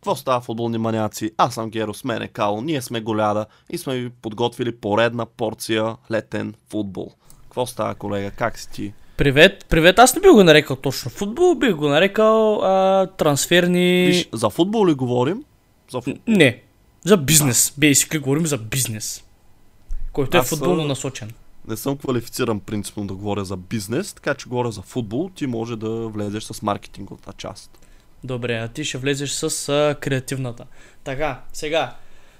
Какво става футболни маняци? Аз съм Геро, с мен е Кало, ние сме Голяда и сме ви подготвили поредна порция летен футбол. Какво става, колега? Как си ти? Привет, привет. Аз не бих го нарекал точно футбол, бих го нарекал а, трансферни... Виж, за футбол ли говорим? За футбол. Не, за бизнес. Бейсикли говорим за бизнес. Който е Аз, футболно а, насочен. Не съм квалифициран принципно да говоря за бизнес, така че говоря за футбол. Ти може да влезеш с маркетинговата част. Добре, а ти ще влезеш с а, креативната. Така, сега.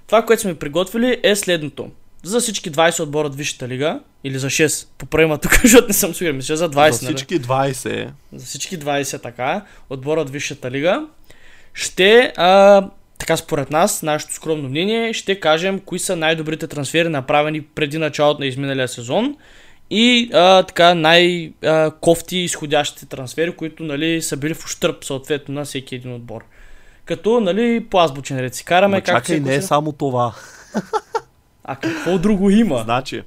Това, което сме приготвили е следното. За всички 20 отбора от Висшата лига, или за 6, поправима тук, защото не съм сигурен, мисля за 20, за нали? всички 20 За всички 20 така, отбора от Висшата лига, ще, а, така според нас, нашето скромно мнение, ще кажем кои са най-добрите трансфери направени преди началото на изминалия сезон и а, така най-кофти изходящите трансфери, които нали, са били в ущърп съответно на всеки един отбор. Като, нали, по азбучен ред си караме. Ма чакай, не е само това. А какво друго има? Значи,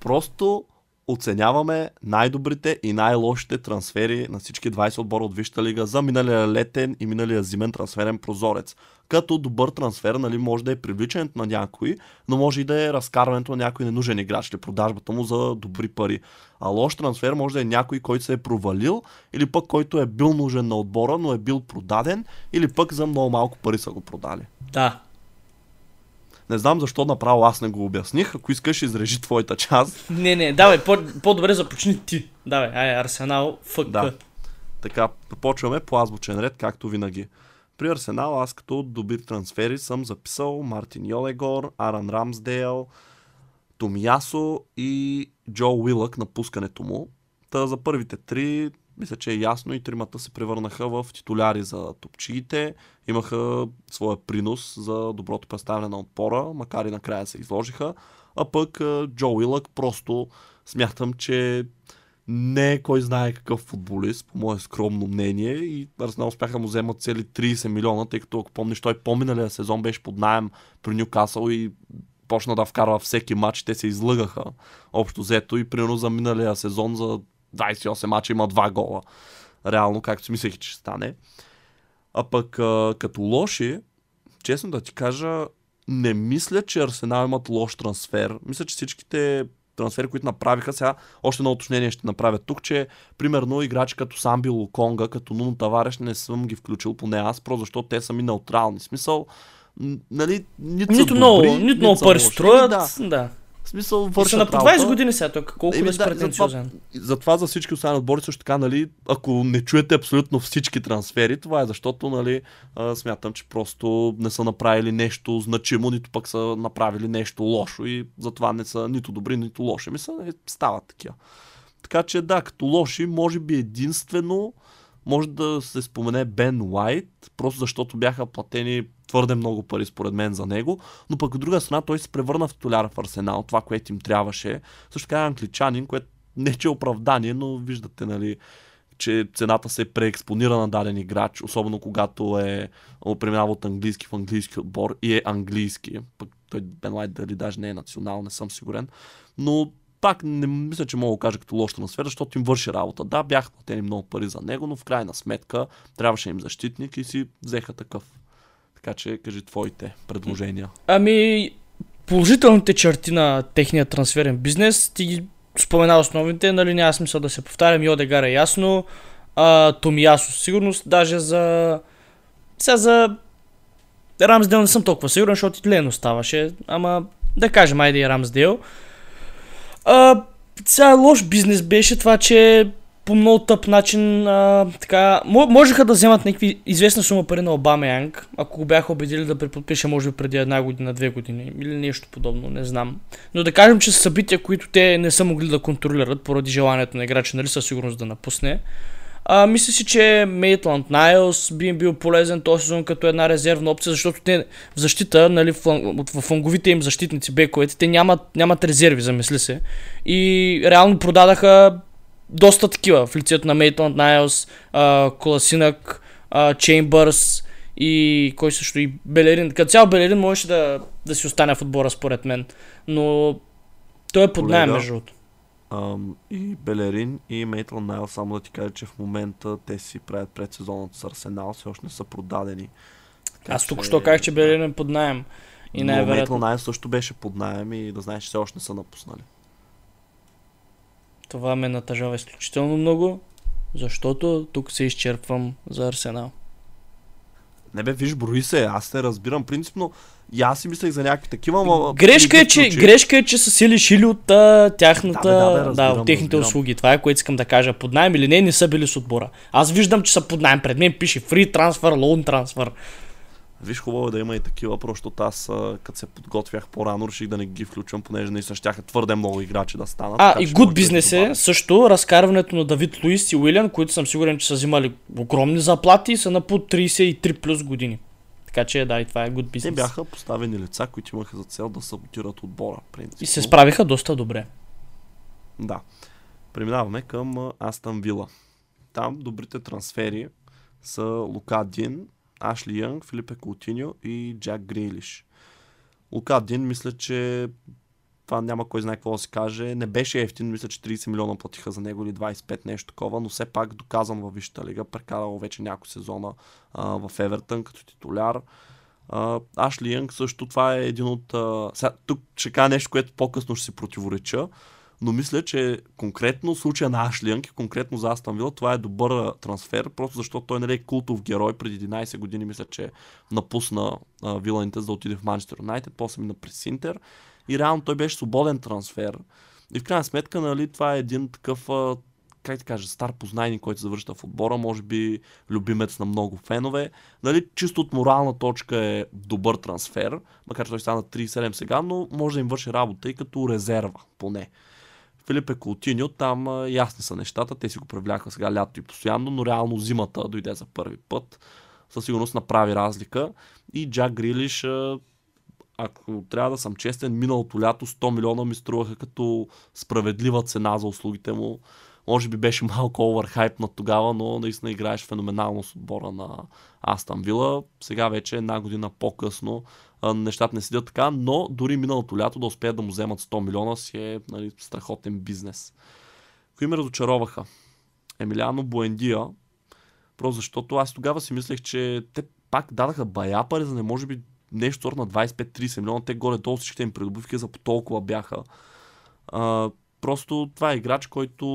просто оценяваме най-добрите и най-лошите трансфери на всички 20 отбора от Висшата лига за миналия летен и миналия зимен трансферен прозорец. Като добър трансфер, нали, може да е привличането на някой, но може и да е разкарването на някой ненужен играч или продажбата му за добри пари. А лош трансфер може да е някой, който се е провалил, или пък който е бил нужен на отбора, но е бил продаден, или пък за много малко пари са го продали. Да. Не знам защо направо аз не го обясних. Ако искаш, изрежи твоята част. Не, не, давай, по- по-добре започни ти. Давай, ай, Арсенал, ФК. Да. Така, почваме по азбучен ред, както винаги. При Арсенал аз като добри трансфери съм записал Мартин Йолегор, Аран Рамсдейл, Томиясо и Джо Уилък на пускането му. Та за първите три, мисля, че е ясно и тримата се превърнаха в титуляри за топчиите. Имаха своя принос за доброто представяне на отпора, макар и накрая се изложиха. А пък Джо Уилък просто смятам, че не е кой знае какъв футболист, по мое скромно мнение. И Арсенал успяха му вземат цели 30 милиона, тъй като ако помниш, той по-миналия сезон беше под найем при Ньюкасъл и почна да вкарва всеки матч. Те се излъгаха общо взето и примерно за миналия сезон за 28 мача има 2 гола. Реално, както си мислех, че ще стане. А пък а, като лоши, честно да ти кажа, не мисля, че Арсенал имат лош трансфер. Мисля, че всичките трансфери, които направиха сега, още едно уточнение ще направя тук, че примерно играчи като Самби Луконга, като Нуно Тавареш не съм ги включил, поне аз, просто защото те са ми неутрални. Смисъл, нали, нито, са Нито много, добри, нито много пари лоши. строят. Да, да. В смисъл, вършат са на по 20 работа. години сега, той колко Еми да си затова, претенциозен. затова за всички останали отбори също така, нали, ако не чуете абсолютно всички трансфери, това е защото, нали, а, смятам, че просто не са направили нещо значимо, нито пък са направили нещо лошо и затова не са нито добри, нито лоши. Мисля, не стават такива. Така че да, като лоши, може би единствено може да се спомене Бен Уайт, просто защото бяха платени твърде много пари според мен за него, но пък от друга страна той се превърна в толяр в Арсенал, това, което им трябваше. Също така е англичанин, което не че е оправдание, но виждате, нали, че цената се преекспонира на даден играч, особено когато е преминава от английски в английски отбор и е английски. Пък той Бен Уайт дали даже не е национал, не съм сигурен. Но пак не мисля, че мога да кажа като лош трансфер, защото им върши работа. Да, бяха платени много пари за него, но в крайна сметка трябваше им защитник и си взеха такъв. Така че кажи твоите предложения. Ами, положителните черти на техния трансферен бизнес, ти ги спомена основните, нали няма смисъл да се повтарям, Йодегар е ясно, а, Томиясо сигурност, даже за... Сега за... Рамсдел не съм толкова сигурен, защото и лено ставаше, ама да кажем, айде и Рамсдел. Сега лош бизнес беше това, че по много тъп начин а, така, мо- можеха да вземат някакви известна сума пари на Обама Янг, ако го бяха убедили да преподпише може би преди една година, две години или нещо подобно, не знам. Но да кажем, че са събития, които те не са могли да контролират поради желанието на играча, нали със сигурност да напусне. А, мисля си, че Мейтланд Найлс би им бил полезен този сезон като една резервна опция, защото те в защита, нали, в, фланговите им защитници, бековете, те нямат, нямат резерви, замисли се. И реално продадаха доста такива в лицето на Мейтланд Найлс, Коласинък, Чеймбърс и кой също и Белерин. Като цял Белерин можеше да, да си остане в отбора според мен, но той е под найем между другото. Um, и Белерин и Мейтъл Найл, само да ти кажа, че в момента те си правят предсезоната с Арсенал, все още не са продадени. Така, Аз тук що казах, че Белерин е под найем. И но Мейтъл Найл също беше под найем и да знаеш, че все още не са напуснали. Това ме натъжава изключително много, защото тук се изчерпвам за Арсенал. Не бе, виж, брои се, аз те разбирам принципно. И аз си мислех за някакви такива, но... Грешка е, че, грешка е, че са се лишили от а, тяхната, да, бе, да, бе, разбирам, да, от техните разбирам. услуги. Това е което искам да кажа. Под найем или не, не са били с отбора. Аз виждам, че са под найем. Пред мен пише free transfer, loan transfer. Виж, хубаво е да има и такива, просто аз, като се подготвях по-рано, реших да не ги включвам, понеже наистина щяха твърде много играчи да станат. А, и good бизнес е също разкарването на Давид Луис и Уилиан, които съм сигурен, че са взимали огромни заплати и са на по 33 плюс години. Така че да, и това е good бизнес. Те бяха поставени лица, които имаха за цел да саботират отбора. Принципно. И се справиха доста добре. Да. Преминаваме към Астан Вила. Там добрите трансфери са Лука Дин, Ашли Янг, Филипе Култиньо и Джак Грилиш. Лука Дин, мисля, че това няма кой знае какво да се каже. Не беше ефтин, мисля, че 30 милиона платиха за него или 25 нещо такова, но все пак доказан във Висшата лига, прекарал вече няколко сезона а, в Евертън като титуляр. А, Ашли Янг също това е един от... А, сега, тук ще нещо, което по-късно ще си противореча, но мисля, че конкретно случая на Ашлианг и конкретно за Астан Вила, това е добър трансфер, просто защото той нали, е култов герой. Преди 11 години мисля, че напусна а, Виланите за да отиде в Манчестър Юнайтед, после мина през Синтер и реално той беше свободен трансфер. И в крайна сметка, нали, това е един такъв а, как ти кажа, стар познайник, който завършва в отбора, може би любимец на много фенове. Нали, чисто от морална точка е добър трансфер, макар че той стана 37 сега, но може да им върши работа и като резерва, поне. Филипе Култиньо, там а, ясни са нещата, те си го привляха сега лято и постоянно, но реално зимата дойде за първи път. Със сигурност направи разлика. И Джак Грилиш, а, ако трябва да съм честен, миналото лято 100 милиона ми струваха като справедлива цена за услугите му. Може би беше малко оверхайп на тогава, но наистина играеш феноменално с отбора на Астан Вила. Сега вече една година по-късно нещата не седят така, но дори миналото лято да успеят да му вземат 100 милиона си е нали, страхотен бизнес. Кои ме разочароваха? Емилиано Буендия, просто защото аз тогава си мислех, че те пак дадаха бая пари, за не може би нещо на 25-30 милиона, те горе-долу всичките им придобивки за по толкова бяха. А, просто това е играч, който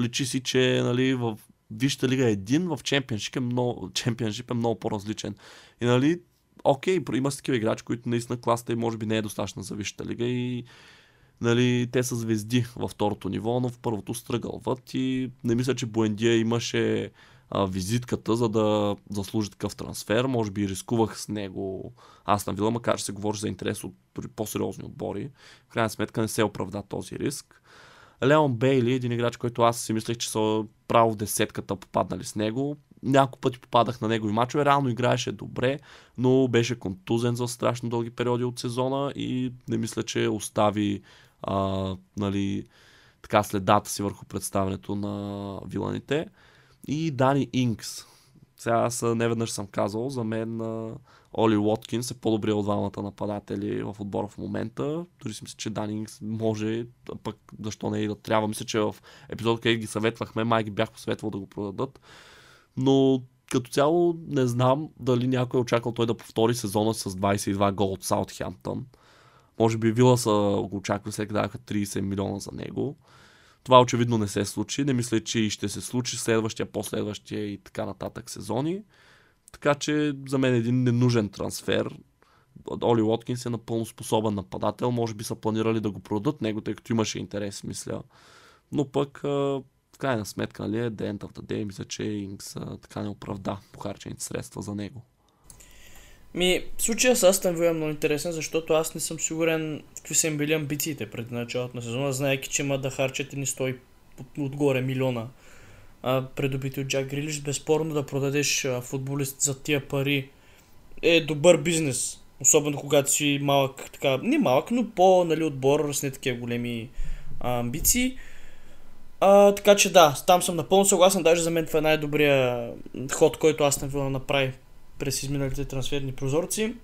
личи си, че нали, в Вижте лига един, в чемпионшип е много, чемпионшип е много по-различен. И нали, окей, има такива играчи, които наистина класата и може би не е достатъчна за Висшата лига и нали, те са звезди във второто ниво, но в първото стръгълват и не мисля, че Буендия имаше а, визитката, за да заслужи такъв трансфер. Може би рискувах с него аз на Вила, макар че се говори за интерес от по-сериозни отбори. В крайна сметка не се оправда този риск. Леон Бейли, един играч, който аз си мислех, че са право в десетката попаднали с него няколко пъти попадах на негови мачове, реално играеше добре, но беше контузен за страшно дълги периоди от сезона и не мисля, че остави а, нали, така следата си върху представенето на виланите. И Дани Инкс. Сега аз не веднъж съм казал, за мен Оли Уоткинс е по-добрия от двамата нападатели в отбора в момента. Дори си мисля, че Дани Инкс може, пък защо не и да трябва. Мисля, че в епизод, където ги съветвахме, май ги бях посъветвал да го продадат но като цяло не знам дали някой е очаквал той да повтори сезона с 22 гол от Саутхемптън. Може би Вила са го очаквали, след като даха 30 милиона за него. Това очевидно не се случи. Не мисля, че и ще се случи следващия, последващия и така нататък сезони. Така че за мен е един ненужен трансфер. Оли Уоткинс е напълно способен нападател. Може би са планирали да го продадат него, тъй като имаше интерес, мисля. Но пък в крайна сметка, нали, е the мисля, че Инкс така не оправда похарчените средства за него. Ми, случая с Астън Вил е много интересен, защото аз не съм сигурен какви са им били амбициите преди началото на сезона, знаеки, че има да харчат ни 100 отгоре милиона а, придобити от Джак Грилиш. Безспорно да продадеш а, футболист за тия пари е добър бизнес. Особено когато си малък, така, не малък, но по нали, отбор с не такива големи а, амбиции. А, така че да, там съм напълно съгласен. Даже за мен това е най-добрия ход, който аз не направи през изминалите трансферни прозорци.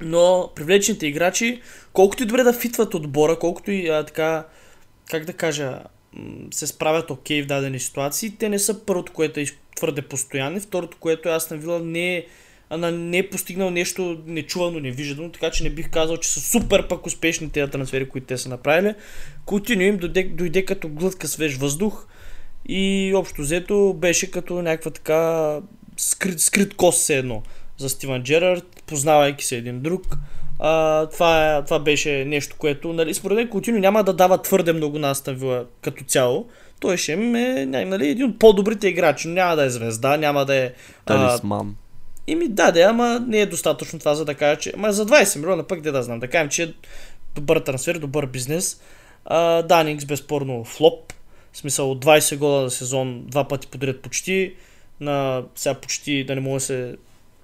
Но привлечените играчи, колкото и добре да фитват отбора, колкото и а, така, как да кажа, се справят окей okay в дадени ситуации, те не са първото, което е твърде постоянно, второто, което е Астан Вила не е не е постигнал нещо нечувано, невиждано, така че не бих казал, че са супер пък успешни тези трансфери, които те са направили. Кутино им дойде, дойде като глътка свеж въздух и общо взето беше като някаква така скрит, скрит кост все едно за Стивен Джерард, познавайки се един друг. А, това, е, това беше нещо, което, нали, според мен Кутино няма да дава твърде много на Астан като цяло. Той ще е нали, един от по-добрите играчи, няма да е звезда, няма да е... Талисман. И ми даде, ама не е достатъчно това, за да кажа, че... Ама за 20 милиона пък де да знам. Да кажем, че е добър трансфер, добър бизнес. А, Данингс безспорно флоп. В смисъл от 20 гола на сезон, два пъти подред почти. На сега почти да не мога да се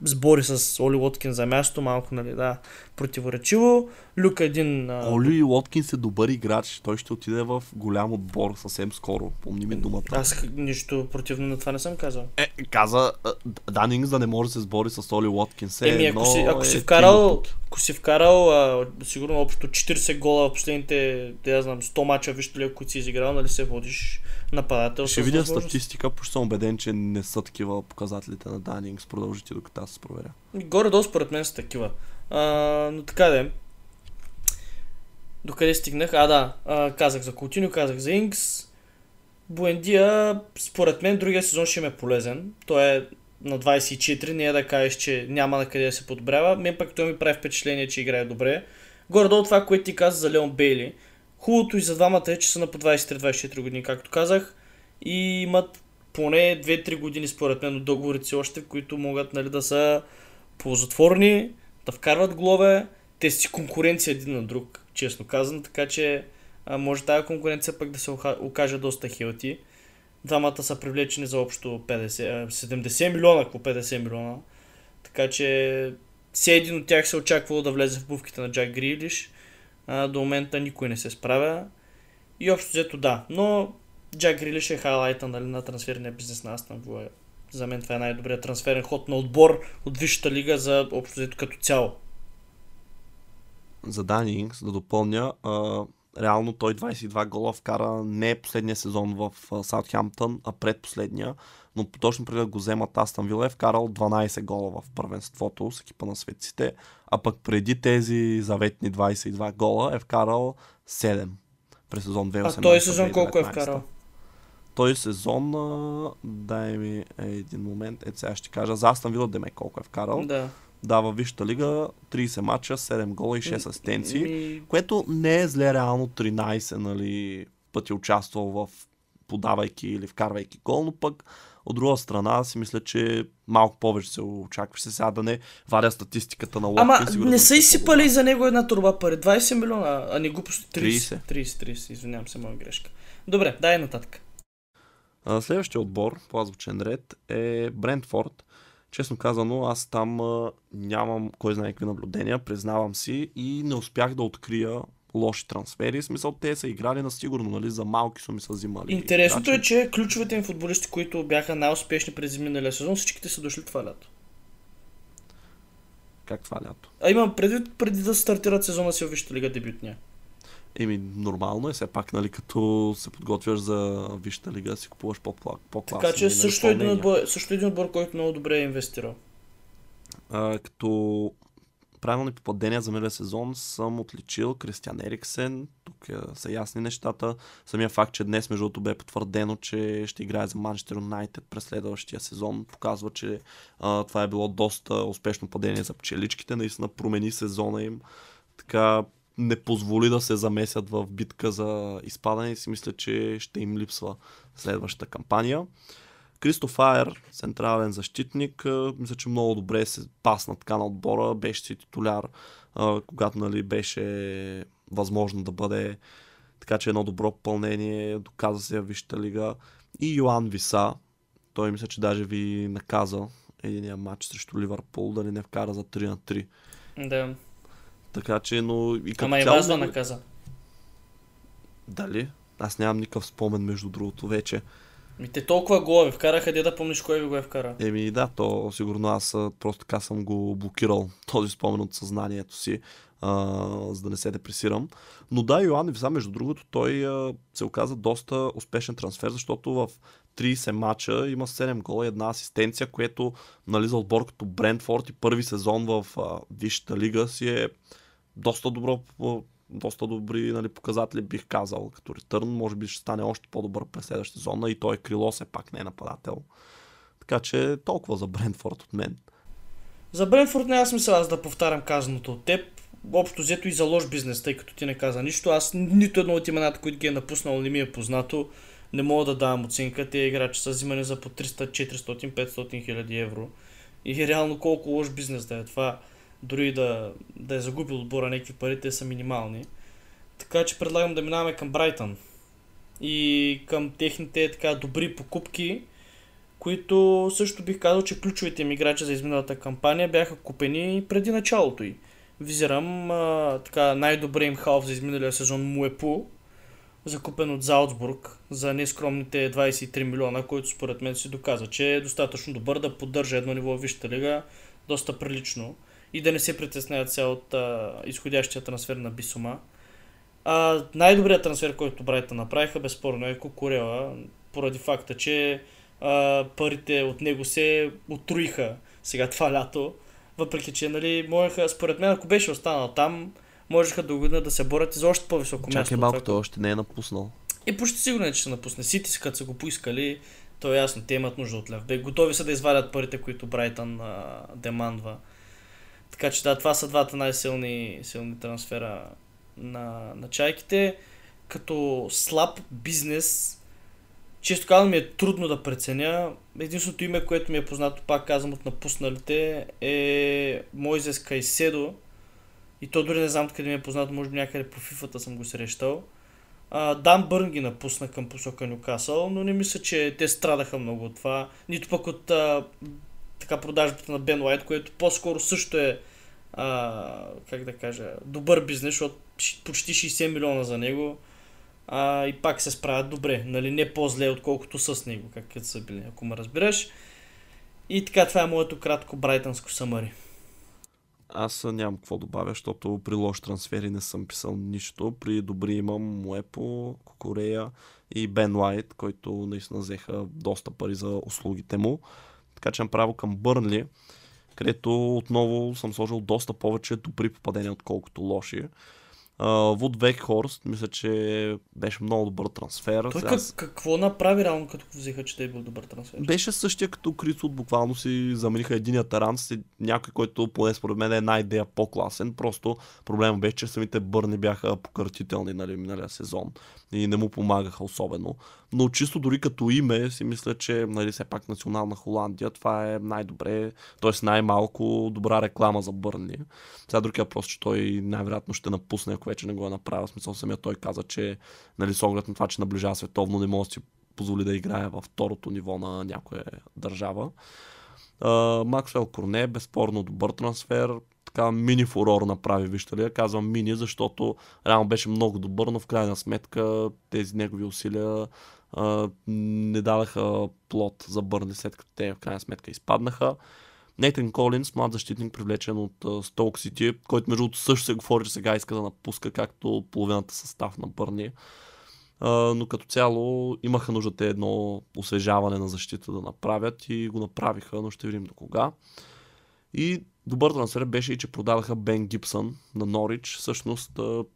сбори с Оли Лоткин за място, малко, нали, да, противоречиво. Люк един... А... Оли Лоткинс е добър играч, той ще отиде в голям отбор съвсем скоро, помни ми думата. Аз нищо противно на това не съм казал. Е, каза Данингс да не може да се сбори с Оли Лоткинс. Е, Еми, ако, си, ако, е си вкарал, ако си вкарал а, сигурно общо 40 гола в последните, да знам, 100 мача, вижте ли, които си изиграл, нали се водиш нападател. Ще видя статистика, почти съм убеден, че не са такива показателите на Данингс. Продължите докато аз се проверя. Горе-долу според мен са такива. Но така да е. Докъде стигнах? А, да. А, казах за Кутиньо, казах за Инкс. Буендия, според мен, другия сезон ще им е полезен. Той е на 24, не е да кажеш, че няма на къде да се подобрява. Мен пък той ми прави впечатление, че играе добре. Горе-долу това, което ти каза за Леон Бейли. Хубавото и за двамата е, че са на по 23-24 години, както казах. И имат поне 2-3 години, според мен, от договорите си още, които могат нали, да са ползотворни, да вкарват главе. Те си конкуренция един на друг, честно казано, така че а, може тази конкуренция пък да се окаже доста хелти. Двамата са привлечени за общо 50, 70 милиона, ако 50 милиона. Така че все един от тях се очаквало да влезе в бувките на Джак Грилиш. А, до момента никой не се справя. И общо взето да. Но Джак Грилиш е хайлайта нали, на трансферния бизнес на Астан. За мен това е най-добрият трансферен ход на отбор от Висшата лига за общо като цяло. За Дани Инкс да допълня, а, реално той 22 гола вкара не последния сезон в Саутхемптън, а предпоследния, но точно преди да го вземат Астан Вила е вкарал 12 гола в първенството с екипа на светците, а пък преди тези заветни 22 гола е вкарал 7 през сезон 2018. А този сезон колко е вкарал? Той сезон, дай ми един момент, е сега ще кажа, за Астан Вила Деме колко е вкарал. Да. Да, във Висшата лига 30 мача, 7 гола и 6 асистенции, ми... което не е зле реално 13 нали, пъти участвал в подавайки или вкарвайки гол, но пък от друга страна си мисля, че малко повече се очакваше се сега да не варя статистиката на Лоткин. Ама не са изсипали за него една турба пари. 20 милиона, а не глупости 30. 30, 30, 30, извинявам се, моя грешка. Добре, дай нататък. Следващия отбор по азбучен ред е Брентфорд. Честно казано, аз там а, нямам кой знае какви наблюдения, признавам си и не успях да открия лоши трансфери. В смисъл, те са играли на сигурно, нали, за малки суми са взимали. Интересното играчи. е, че ключовите им футболисти, които бяха най-успешни през миналия сезон, всичките са дошли това лято. Как това лято? А имам предвид преди да стартират сезона си в Висшата лига дебютния. Еми, нормално е все пак, нали, като се подготвяш за Висшата лига, си купуваш по-класни. Така че нали, също, един отбор, също един отбор, който много добре е инвестирал. А, като правилни попадения за миналия сезон съм отличил Кристиан Ериксен. Тук е, са ясни нещата. Самия факт, че днес между другото бе потвърдено, че ще играе за Манчестър Юнайтед през следващия сезон, показва, че а, това е било доста успешно падение за пчеличките. Наистина промени сезона им. Така не позволи да се замесят в битка за изпадане и си мисля, че ще им липсва следващата кампания. Кристоф Айер, централен защитник, мисля, че много добре се пасна така на отбора, беше си титуляр, когато нали, беше възможно да бъде така че едно добро попълнение, доказа се Висшата лига. И Йоан Виса, той мисля, че даже ви наказа единия матч срещу Ливърпул да не вкара за 3 на 3. Да. Така че, но и като Ама и цяло Вазва него- наказа. Дали? Аз нямам никакъв спомен, между другото, вече. Ми те толкова голове вкараха, де да помниш кой ви го е вкара. Еми да, то сигурно аз просто така съм го блокирал този спомен от съзнанието си, а, за да не се депресирам. Но да, Йоан Виса, между другото, той а, се оказа доста успешен трансфер, защото в 30 мача има 7 гола и една асистенция, което нали, за отбор като Брентфорд и първи сезон в а, Висшата лига си е доста добро доста добри нали, показатели бих казал като ретърн. Може би ще стане още по-добър през следващата зона и той е крило, все пак не е нападател. Така че толкова за Брентфорд от мен. За Бренфорд няма смисъл аз да повтарям казаното от теб. Общо взето и за лош бизнес, тъй като ти не каза нищо. Аз нито едно от имената, които ги е напуснал, не ми е познато. Не мога да давам оценка. Те играчи са взимани за по 300, 400, 500 хиляди евро. И реално колко лош бизнес да е това. Дори да, да е загубил отбора някакви пари, те са минимални. Така че предлагам да минаваме към Брайтън. И към техните така добри покупки, които също бих казал, че ключовите им играчи за изминалата кампания бяха купени преди началото й. Визирам а, така най-добрият им халф за изминалия сезон Муепу, закупен от Заутсбург за нескромните 23 милиона, който според мен си доказа, че е достатъчно добър да поддържа едно ниво в Висшата лига доста прилично и да не се притесняват сега от а, изходящия трансфер на Бисома. А, най-добрият трансфер, който Брайта направиха, безспорно е Кукурела, поради факта, че а, парите от него се отруиха сега това лято. Въпреки, че, нали, можеха, според мен, ако беше останал там, можеха до година да се борят и за още по-високо място. Чакай малко, той още не е напуснал. и почти сигурен, е, че ще напусне. Сити, си, като са го поискали, то е ясно, те имат нужда от лев. Бе, готови са да извадят парите, които Брайтън а, демандва. Така че да, това са двата най-силни силни трансфера на, на чайките. Като слаб бизнес, често казвам ми е трудно да преценя. Единственото име, което ми е познато, пак казвам от напусналите, е Мойзес Кайседо. И то дори не знам откъде ми е познато, може би някъде по фифата съм го срещал. А, Дан Бърн ги напусна към посока Нюкасъл, но не мисля, че те страдаха много от това. Нито пък от а, така продажбата на Бен Уайт, което по-скоро също е а, как да кажа, добър бизнес, защото почти 60 милиона за него а, и пак се справят добре. Нали? Не по-зле, отколкото с него, как са били, ако ме разбираш. И така, това е моето кратко брайтънско самари. Аз нямам какво добавя, защото при лош трансфери не съм писал нищо. При добри имам Муепо, Кокорея и Бен Лайт, който наистина взеха доста пари за услугите му. Така че направо към Бърнли, където отново съм сложил доста повече добри попадения, отколкото лоши. Вуд Векхорст, мисля, че беше много добър трансфер. Той Сега как, какво направи реално, като го взеха, че да е бил добър трансфер? Беше същия като Крисот, буквално си замениха единия таран с някой, който поне според мен е една идея по-класен. Просто проблема беше, че самите бърни бяха пократителни нали, миналия сезон и не му помагаха особено. Но чисто дори като име си мисля, че нали, все пак национална Холандия, това е най-добре, т.е. най-малко добра реклама за Бърни. Сега другия въпрос, че той най-вероятно ще напусне, ако вече не го е направил. Смисъл самия той каза, че нали, с оглед на това, че наближава световно, не може да си позволи да играе във второто ниво на някоя държава. Максвел Корне, безспорно добър трансфер. Така мини фурор направи, вижте ли. Казвам мини, защото реално беше много добър, но в крайна сметка тези негови усилия uh, не дадаха плод за Бърни, след като те в крайна сметка изпаднаха. Нейтан Колинс, млад защитник, привлечен от Столк Сити, който между другото също се говори, че сега иска да напуска, както половината състав на Бърни. Но като цяло имаха нужда те едно освежаване на защита да направят и го направиха, но ще видим до кога. И добър трансфер беше и, че продадаха Бен Гибсън на Норич. Всъщност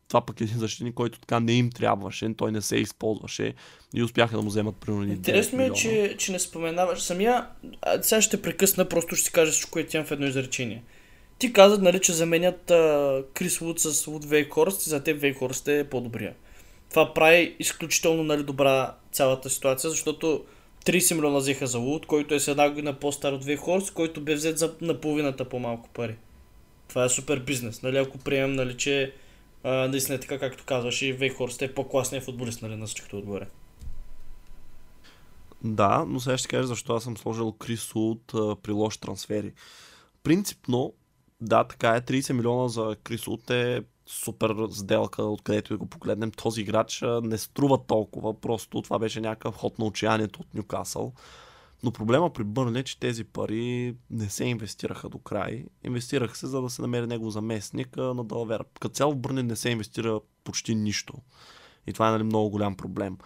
това пък е един защитник, който така не им трябваше, той не се използваше и успяха да му вземат примерно Интересно 9 ми е, че, че не споменаваш самия. А, сега ще прекъсна, просто ще си кажа всичко, което имам в едно изречение. Ти каза, нали, че заменят а, Крис Вуд с Вуд Вейхорст и за теб Вейхорст е по-добрия. Това прави изключително нали, добра цялата ситуация, защото 30 милиона взеха за Вуд, който е с една година по-стар от Вейхорст, който бе взет за наполовината по-малко пари. Това е супер бизнес, нали, ако приемем, нали, че а, наистина е така, както казваш, и Вейхорст е по-класният футболист, нали, на всичкото отгоре. Да, но сега ще кажа защо аз съм сложил Крис от при лоши трансфери. Принципно, да, така е, 30 милиона за Крис Ут е супер сделка, откъдето и го погледнем. Този играч не струва толкова, просто това беше някакъв ход на отчаянието от Нюкасъл. Но проблема при Бърн е, че тези пари не се инвестираха до край. Инвестираха се, за да се намери него заместник на Далавера. Като цяло Бърни не се инвестира почти нищо. И това е нали, много голям проблем.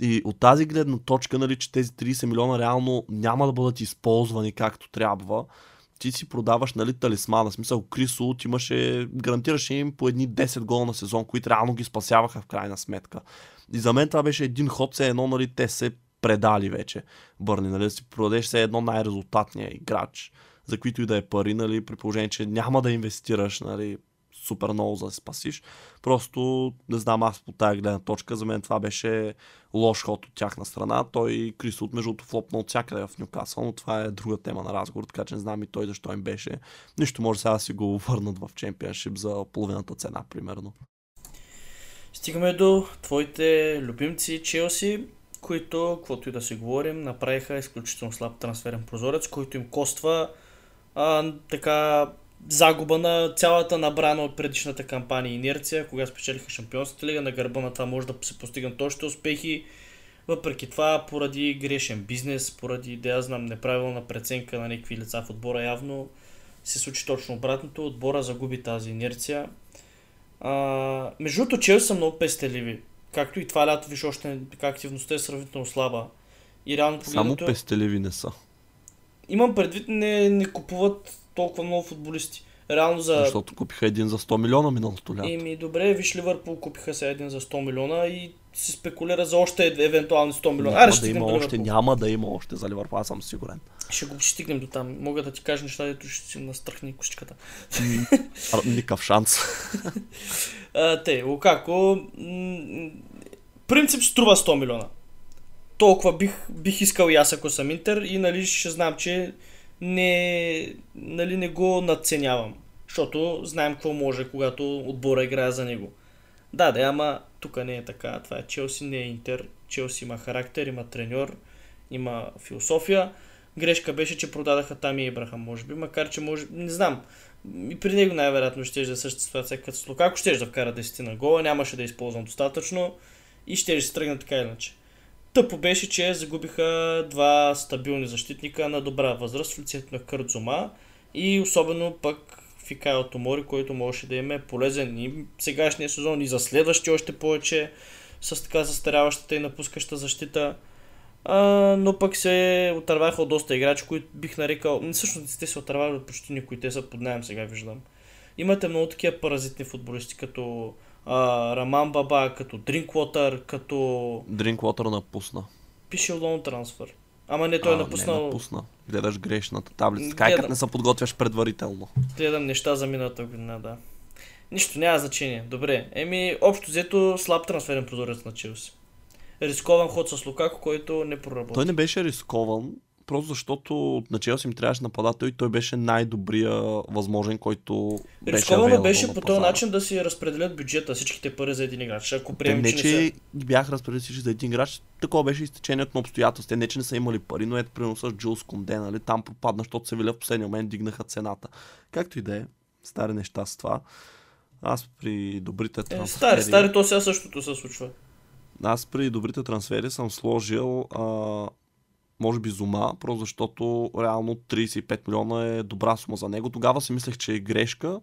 И от тази гледна точка, нали, че тези 30 милиона реално няма да бъдат използвани както трябва, ти си продаваш нали, талисмана. Смисъл, Крис Улт имаше, гарантираше им по едни 10 гола на сезон, които реално ги спасяваха в крайна сметка. И за мен това беше един ход, все едно, нали, те се предали вече. Бърни, нали, да си продадеш все едно най-резултатния играч, за които и да е пари, нали, при положение, че няма да инвестираш, нали, супер много за да се спасиш. Просто, не знам, аз по тази гледна точка, за мен това беше лош ход от тяхна страна. Той Крис от между флопна от всякъде в Нюкасъл, но това е друга тема на разговор, така че не знам и той защо им беше. Нищо може сега да си го върнат в чемпионшип за половината цена, примерно. Стигаме до твоите любимци Челси, които, каквото и да си говорим, направиха изключително слаб трансферен прозорец, който им коства а, така загуба на цялата набрана от предишната кампания инерция, кога спечелиха Шампионската лига, на гърба на това може да се постигнат още успехи. Въпреки това, поради грешен бизнес, поради, да я знам, неправилна преценка на някакви лица в отбора, явно се случи точно обратното. Отбора загуби тази инерция. А, между другото, Челси са много пестеливи. Както и това лято, виж още активността е сравнително слаба. И реално погледнато... Само пестеливи не са. Имам предвид, не, не купуват толкова много футболисти. Реално за... Защото купиха един за 100 милиона миналото лято. Еми, добре, виж Ливърпул купиха се един за 100 милиона и се спекулира за още евентуални 100 милиона. Няма Аре, да има още, няма да има още за Ливърпул, аз съм сигурен. Ще го стигнем до там. Мога да ти кажа неща, дето ще си настръхне кошичката. Никакъв шанс. а, те, Лукако, принцип струва 100 милиона. Толкова бих, бих искал и аз, ако съм Интер и нали ще знам, че не, нали, не го надценявам. Защото знаем какво може, когато отбора играе за него. Да, да, ама тук не е така. Това е Челси, не е Интер. Челси има характер, има треньор, има философия. Грешка беше, че продадаха там и Ибрахам, може би, макар че може, не знам. И при него най-вероятно ще да е същата ситуация като с Лукако, ще да вкара 10 на гола, нямаше да използвам достатъчно и ще се тръгна така иначе. Тъпо беше, че загубиха два стабилни защитника на добра възраст в лицето на Кърдзума и особено пък Фикайл Томори, който можеше да им е полезен и сегашния сезон и за следващия още повече с така застаряващата и напускаща защита. А, но пък се отърваха от доста играчи, които бих нарекал... Всъщност те се отървали от почти никой, те са под найем сега виждам. Имате много такива паразитни футболисти, като а, Раман Баба, като Drinkwater, като... Drinkwater напусна. Пише лоун трансфер. Ама не, той е напуснал... Не напусна. Гледаш грешната таблица. Така Гледам... не се подготвяш предварително. Гледам неща за миналата година, да. Нищо, няма значение. Добре. Еми, общо взето слаб трансферен прозорец на Челси. Рискован ход с Лукако, който не проработи. Той не беше рискован, просто защото на Челси им трябваше нападател и той беше най-добрия възможен, който беше Рисковано беше по този начин да си разпределят бюджета, всичките пари за един играч. Ако приемем, не, че, не са... бях разпределили всички за един играч, такова беше изтечението на обстоятелства. Не, че не са имали пари, но ето примерно с Джилс Конде, нали? там пропадна, защото се виля в последния момент дигнаха цената. Както и да е, стари неща с това. Аз при добрите е, трансфери... Стари, стари, то сега същото се случва. Аз при добрите трансфери съм сложил а, може би Зума, просто защото реално 35 милиона е добра сума за него. Тогава си мислех, че е грешка,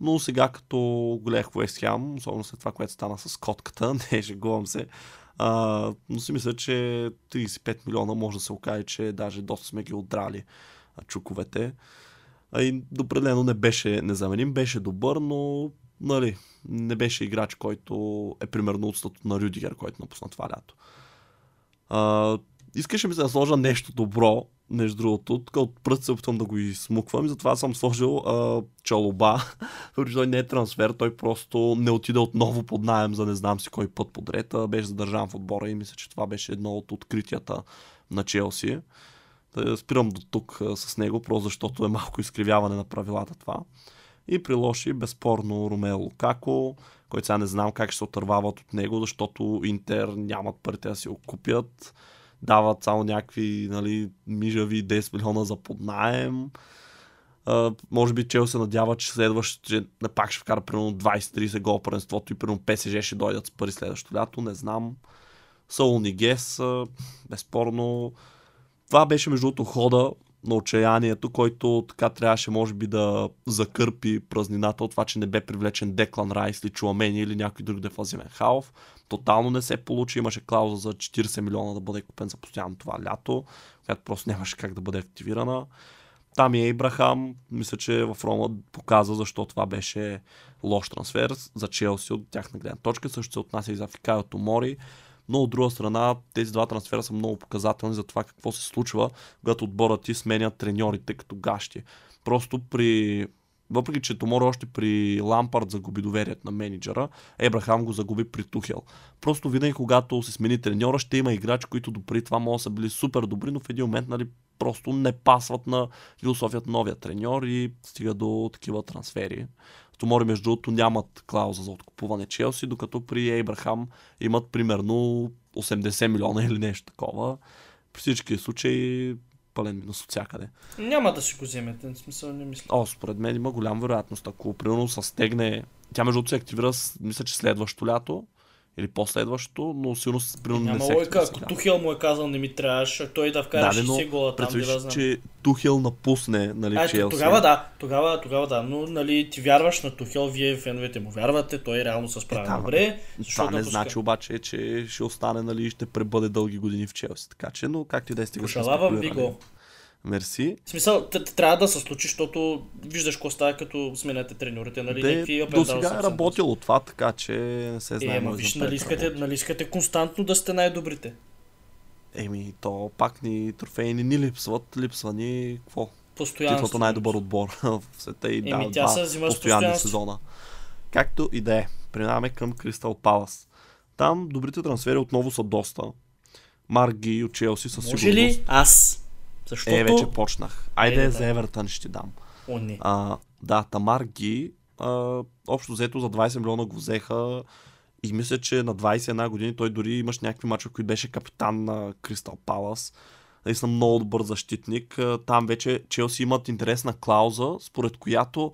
но сега като гледах Уест Хем, особено след това, което стана с котката, не жегувам се, а, но си мисля, че 35 милиона може да се окаже, че даже доста сме ги отдрали чуковете. А и определено не беше незаменим, беше добър, но нали, не беше играч, който е примерно от на Рюдигер, който напусна това лято. А, искаше ми се да сложа нещо добро, между другото. Тук от пръст се опитвам да го измуквам и затова съм сложил а, чалоба. Въпреки той не е трансфер, той просто не отиде отново под найем за не знам си кой път подред. Беше задържан в отбора и мисля, че това беше едно от откритията на Челси. Да спирам до тук а, с него, просто защото е малко изкривяване на правилата това. И при лоши, безспорно, Ромео Лукако, който сега не знам как ще се отървават от него, защото Интер нямат парите да си го купят дават само някакви нали, мижави 10 милиона за поднаем. Uh, може би Чел се надява, че следващото, че пак ще вкара примерно 20-30 гол първенството и примерно ПСЖ ще дойдат с пари следващото лято, не знам. Саул Нигес, uh, безспорно. Това беше между другото хода на отчаянието, който така трябваше може би да закърпи празнината от това, че не бе привлечен Деклан Райс или Чуамени или някой друг дефазивен халф. Тотално не се получи, имаше клауза за 40 милиона да бъде купен за постоянно това лято, която просто нямаше как да бъде активирана. Там и Ейбрахам, мисля, че в Рома показа защо това беше лош трансфер за Челси от тяхна гледна точка. Също се отнася и за Фикайо Мори но от друга страна тези два трансфера са много показателни за това какво се случва, когато отборът ти сменя треньорите като гащи. Просто при въпреки, че Томоро още при Лампард загуби доверието на менеджера, Ебрахам го загуби при Тухел. Просто винаги, когато се смени треньора, ще има играчи, които допри това могат да са били супер добри, но в един момент нали, просто не пасват на философията новия треньор и стига до такива трансфери. Томори, между другото, нямат клауза за откупуване Челси, докато при Ейбрахам имат примерно 80 милиона или нещо такова. При всички случаи пълен минус от всякъде. Няма да си го вземете, в смисъл не мисля. О, според мен има голяма вероятност. Ако примерно се стегне, тя между другото се активира, мисля, че следващото лято, или последващото, но сигурно примерно Няма не се лойка, ако Тухел му е казал не ми трябваше, той да вкара да, 60 гола там, да знам. че Тухел напусне, нали, а, Челси. Тогава да, тогава, тогава да, но нали, ти вярваш на Тухел, вие феновете му вярвате, той реално се справя е, добре. Това не значи обаче, че ще остане, нали, ще пребъде дълги години в Челси, така че, но както и да е стига. Пожелавам ви го. Мерси. В смисъл, трябва да се случи, защото виждаш какво става, като сменяте треньорите, нали? Де, Някакви до сега е работило това, така че не се знае. Е, ма виж, нали искате, нали искате константно да сте най-добрите? Еми, то пак ни трофеи не ни липсват, липсва ни какво? Постоянно. Титлата най-добър отбор в света и Еми, да, тя се взима постоянни сезона. Както и да е, преминаваме към Кристал Палас. Там добрите трансфери отново са доста. Марги от Челси със сигурност. Може ли аз защото... Е, вече почнах. Айде е, за Евертън ще дам. О, не. А, да, Тамар Ги, а, общо взето за 20 милиона го взеха и мисля, че на 21 години той дори имаш някакви мачове, които беше капитан на Кристал Палас. Наистина много добър защитник. Там вече Челси имат интересна клауза, според която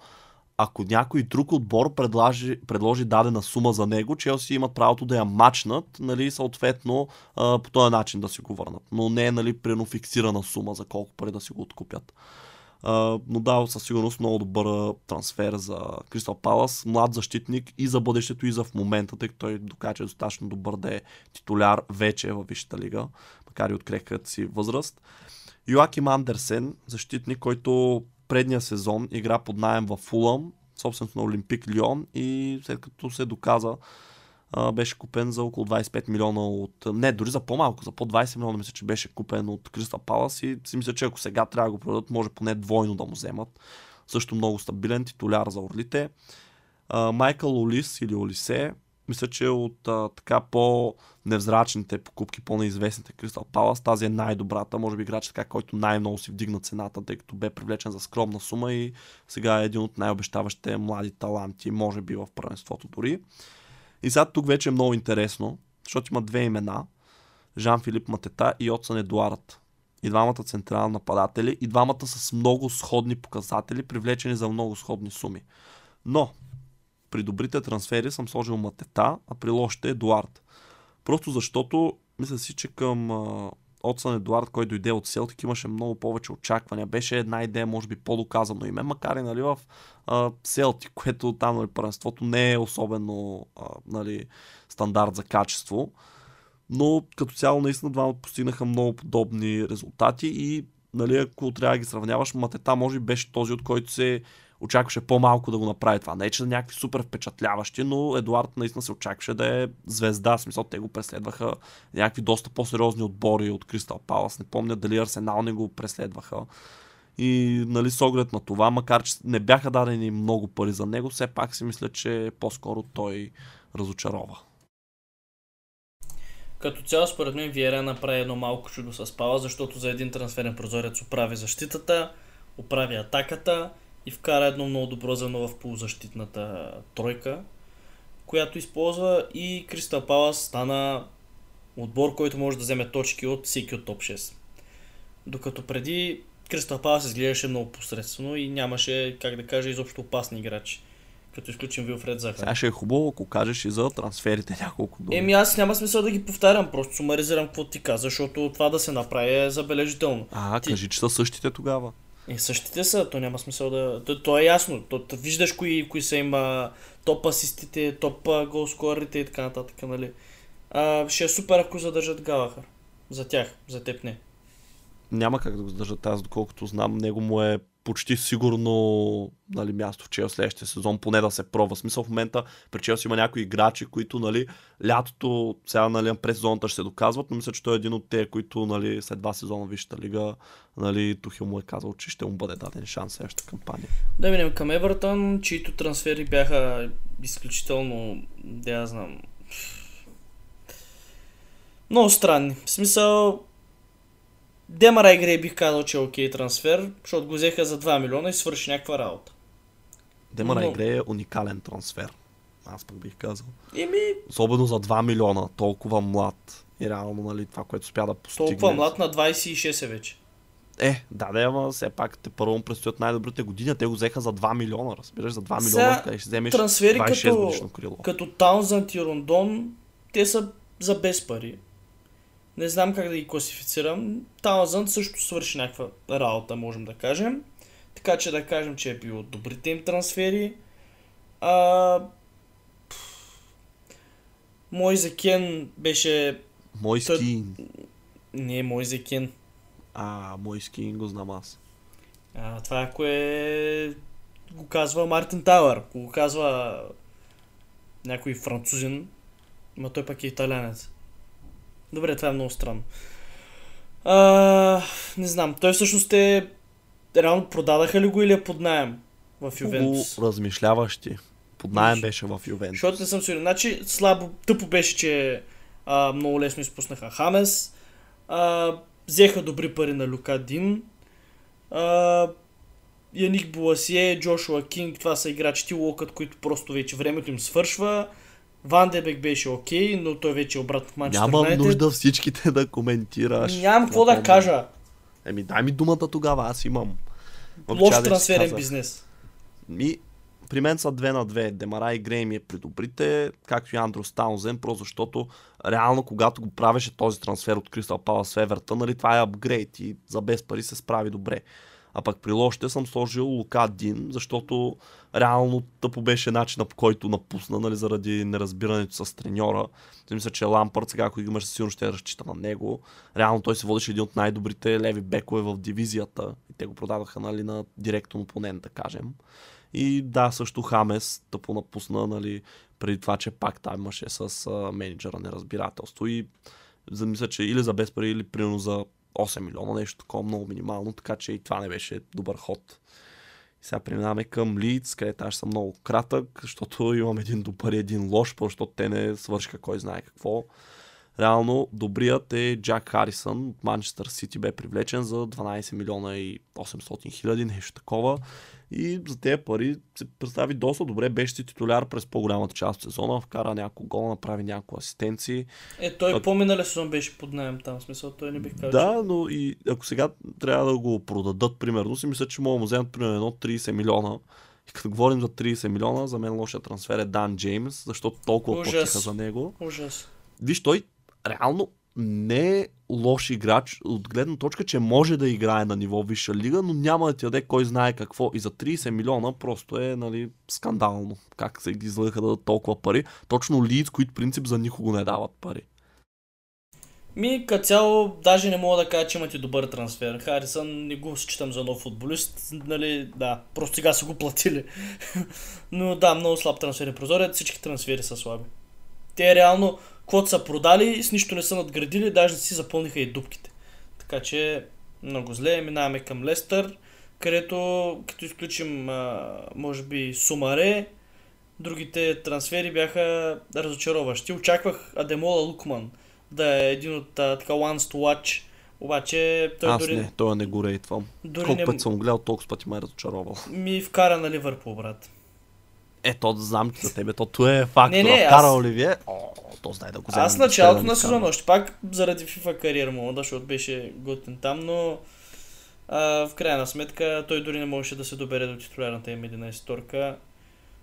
ако някой друг отбор предложи, предложи дадена сума за него, Челси имат правото да я мачнат, нали, съответно а, по този начин да си го върнат. Но не е нали, прено фиксирана сума за колко пари да си го откупят. Uh, но да, със сигурност много добър трансфер за Кристал Палас. Млад защитник и за бъдещето, и за в момента, тъй като той е достатъчно добър да е титуляр вече във Висшата лига, макар и от крехката си възраст. Йоаким Андерсен, защитник, който предния сезон игра под найем в Фулъм, собственост на Олимпик Лион и след като се доказа беше купен за около 25 милиона от... Не, дори за по-малко, за по 20 милиона мисля, че беше купен от Кристал Палас и си мисля, че ако сега трябва да го продадат, може поне двойно да му вземат. Също много стабилен титуляр за Орлите. Майкъл Олис или Олисе, мисля, че от а, така по-невзрачните покупки, по-неизвестните Crystal Palace, тази е най-добрата, може би играч така, който най-много си вдигна цената, тъй като бе привлечен за скромна сума и сега е един от най-обещаващите млади таланти, може би в първенството дори. И сега тук вече е много интересно, защото има две имена, Жан-Филип Матета и Отсън Едуард. И двамата централни нападатели, и двамата с много сходни показатели, привлечени за много сходни суми. Но при добрите трансфери съм сложил Матета, а при лошите Едуард. Просто защото, мисля си, че към Отсън Едуард, който дойде от Селтик, имаше много повече очаквания. Беше една идея, може би, по-доказано име, макар и нали, в Селтик, което там нали, първенството не е особено а, нали, стандарт за качество. Но като цяло наистина двамата постигнаха много подобни резултати и нали, ако трябва да ги сравняваш, Матета може би беше този, от който се очакваше по-малко да го направи това. Не че някакви супер впечатляващи, но Едуард наистина се очакваше да е звезда. В смисъл, те го преследваха някакви доста по-сериозни отбори от Кристал Палас. Не помня дали Арсенал не го преследваха. И нали, с оглед на това, макар че не бяха дадени много пари за него, все пак си мисля, че по-скоро той разочарова. Като цяло, според мен, Виера направи едно малко чудо с Пала, защото за един трансферен прозорец оправи защитата, оправи атаката и вкара едно много добро зърно в полузащитната тройка, която използва и Кристал Палас стана отбор, който може да вземе точки от всеки от топ 6. Докато преди Кристал Палас изглеждаше много посредствено и нямаше, как да кажа, изобщо опасни играчи. Като изключим Вилфред Захар. Сега ще е хубаво, ако кажеш и за трансферите няколко думи. Еми аз няма смисъл да ги повтарям, просто сумаризирам какво ти каза, защото това да се направи е забележително. А, ти... кажи, че са същите тогава. И същите са, то няма смисъл да... То, то е ясно, то, то, виждаш кои, кои са има топ асистите, топ голскорите и така нататък, нали. А, ще е супер ако задържат Галахър. За тях, за теб не. Няма как да го задържат аз, доколкото знам. Него му е почти сигурно нали, място в Челси следващия сезон, поне да се пробва. Смисъл в момента при Челси има някои играчи, които нали, лятото, сега нали, през сезоната ще се доказват, но мисля, че той е един от те, които нали, след два сезона в Висшата лига нали, Тухил му е казал, че ще му бъде даден шанс следващата кампания. Да минем към Евертън, чието трансфери бяха изключително, да я знам, много странни. В смисъл, Демара игре бих казал, че е окей трансфер, защото го взеха за 2 милиона и свърши някаква работа. Демара Но... игре е уникален трансфер. Аз пък бих казал. Еми... Особено за 2 милиона, толкова млад. И реално, нали, това, което успя да постигне. Толкова млад на 26 е вече. Е, да, да, ама все пак те първо предстоят най-добрите години, те го взеха за 2 милиона, разбираш, за 2 милиона, Сега, къде ще вземеш трансфери 26 като, годишно крило. като Таунзънт и Рондон, те са за без пари. Не знам как да ги класифицирам. Таунзънт също свърши някаква работа, можем да кажем. Така че да кажем, че е бил от добрите им трансфери. А... Мой за Кен беше... Мой скин. Не, мой за Кен. А, мой скин го знам аз. А, това е... го казва Мартин Тауър. Го казва някой французин, но той пък е италянец. Добре, това е много странно. А, не знам, той всъщност е... Реално продадаха ли го или е под найем в Ювентус? Много размишляващи. Под найем беше в Ювентус. Защото не съм сигурен. Значи слабо, тъпо беше, че а, много лесно изпуснаха Хамес. А, взеха добри пари на Люка Дин. А, Яник Буасие, Джошуа Кинг, това са играчи Локът, които просто вече времето им свършва. Ван Дебек беше окей, okay, но той вече е обратно в Манчестър Нямам United. нужда всичките да коментираш. Нямам какво да кажа. Еми дай ми думата тогава, аз имам. Лош трансферен бизнес. Ми, при мен са две на две. Демара и Грей ми е при добрите, както и Андрос Таунзен, просто защото реално когато го правеше този трансфер от Кристал Палас в Еверта, нали, това е апгрейд и за без пари се справи добре. А пък при лошите съм сложил Лука Дин, защото реално тъпо беше начина по който напусна, нали, заради неразбирането с треньора. Мисля, че Лампърт сега, ако имаш сигурно ще разчита на него. Реално той се водеше един от най-добрите леви бекове в дивизията и те го продадоха нали, на директен опонент, да кажем. И да, също Хамес тъпо напусна, нали, преди това, че пак там имаше с а, менеджера неразбирателство и мисля, че или за без пари, или примерно за 8 милиона, нещо такова много минимално, така че и това не беше добър ход. И сега преминаваме към Лидс, където аз съм много кратък, защото имам един добър и един лош, защото те не свършиха кой знае какво. Реално добрият е Джак Харисън от Манчестър Сити бе привлечен за 12 милиона и 800 хиляди, нещо такова. И за тези пари се представи доста добре. Беше си титуляр през по-голямата част от сезона, вкара няколко гола, направи няколко асистенции. Е, той а... по-миналия сезон беше под найем там, смисъл, той не бих казал. Да, но и ако сега трябва да го продадат, примерно, си мисля, че могат да вземат примерно едно 30 милиона. И като говорим за 30 милиона, за мен лошия трансфер е Дан Джеймс, защото толкова Ужас. платиха за него. Ужас. Виж, той реално не е лош играч от гледна точка, че може да играе на ниво висша лига, но няма да ти даде кой знае какво. И за 30 милиона просто е нали, скандално. Как се ги излъгаха да дадат толкова пари. Точно Лидс, които принцип за никого не дават пари. Ми, като цяло, даже не мога да кажа, че имате добър трансфер. Харисън не го считам за нов футболист. Нали, да, просто сега са го платили. Но да, много слаб трансферен прозорец. Всички трансфери са слаби. Те реално, каквото са продали, с нищо не са надградили, даже си запълниха и дупките. Така че много зле. Минаваме към Лестър, където като изключим може би Сумаре, другите трансфери бяха разочароващи. Очаквах Адемола Лукман да е един от така ones to watch, обаче той Аз дори... не, той не го рейтвам. Колко не... път съм гледал, толкова пъти ме е разочаровал. Ми вкара на Ливърпул, брат. Е, то знам, че за тебе, то това е фактор. Не, не, Вкара аз- Оливие, о, то знае да го вземе. Аз началото на сезона, още пак заради FIFA кариера му, защото беше готин там, но а, в крайна сметка той дори не можеше да се добере до титулярната им 11 торка.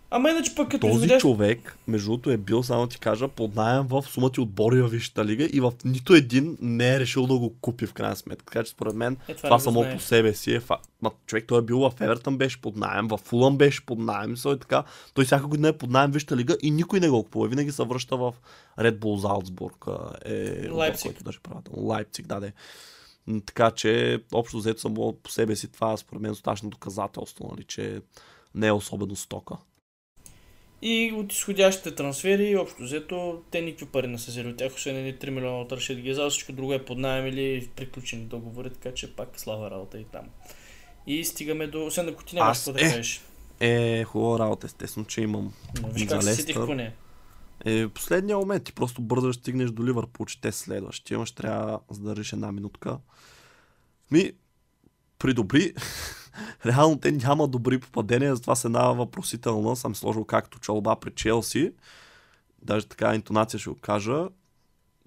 Ама иначе пък като Този изведеш... човек, между другото, е бил, само ти кажа, под найем в сумати отбори във Висшата лига и в нито един не е решил да го купи в крайна сметка. Така че според мен Е, това, го само знае. по себе си е факт. Ма, човек, той е бил в Евертън, беше под найем, в Фулъм беше под найем, и така. Той всяка година е под найем в Висшата лига и никой не го купува. Винаги се връща в Red Bull Залцбург. Е, Лайпциг. който даже правилно. Лайпциг, да, да. Така че, общо взето само по себе си това, според мен, е достатъчно доказателство, нали, че не е особено стока. И от изходящите трансфери, общо взето, те никакви пари не са взели от тях, освен едни 3 милиона от Рашид Гезал, всичко друго е под найем или приключени договори, така че пак слава работа и там. И стигаме до... Освен ако ти нямаш какво да е, кажеш. Е, хубава работа, естествено, че имам. Но виж как се сетих поне. Е, последния момент ти просто бързо ще стигнеш до Ливърпул, че те следващи. Имаш трябва да задържиш една минутка. Ми, при добри, реално те няма добри попадения, затова с една въпросителна съм сложил както чолба при Челси. Даже така интонация ще го кажа.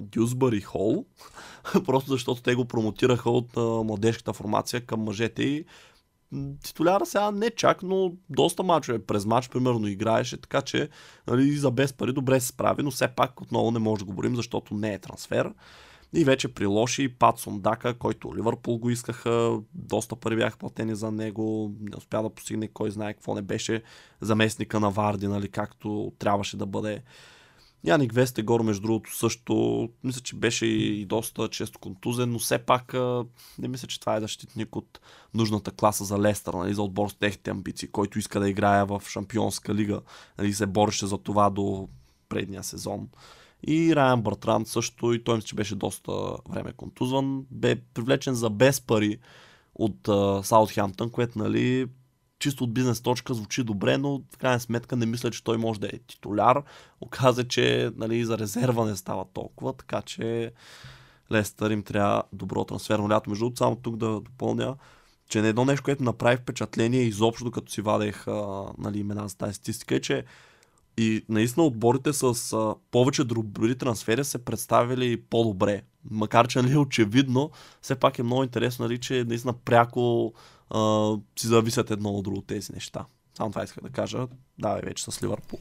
Дюсбъри Хол, просто защото те го промотираха от а, младежката формация към мъжете и титуляра сега не чак, но доста мачове през мач, примерно, играеше, така че нали, за без пари добре се справи, но все пак отново не може да говорим, защото не е трансфер. И вече при лоши Пат Сондака, който Ливърпул го искаха, доста пари бяха платени за него, не успя да постигне кой знае какво не беше заместника на Варди, нали, както трябваше да бъде. Яник Вестегор, между другото, също, мисля, че беше и доста често контузен, но все пак не мисля, че това е защитник от нужната класа за Лестър, нали, за отбор с техните амбиции, който иска да играе в Шампионска лига, нали, се бореше за това до предния сезон. И Райан Бартран също, и той мисля, че беше доста време контузван, бе привлечен за без пари от Саутхемптън, което нали, чисто от бизнес точка звучи добре, но в крайна сметка не мисля, че той може да е титуляр. Оказа, че нали, за резерва не става толкова, така че Лестър им трябва добро трансферно лято. Между другото, само тук да допълня, че не едно нещо, което направи впечатление изобщо, докато си вадех а, нали, имена за тази статистика, е, че и наистина отборите с а, повече добри трансфери се представили по-добре. Макар, че нали, очевидно, все пак е много интересно, нали, че наистина пряко а, си зависят едно от друго тези неща. Само това исках да кажа. Давай вече с Ливърпул.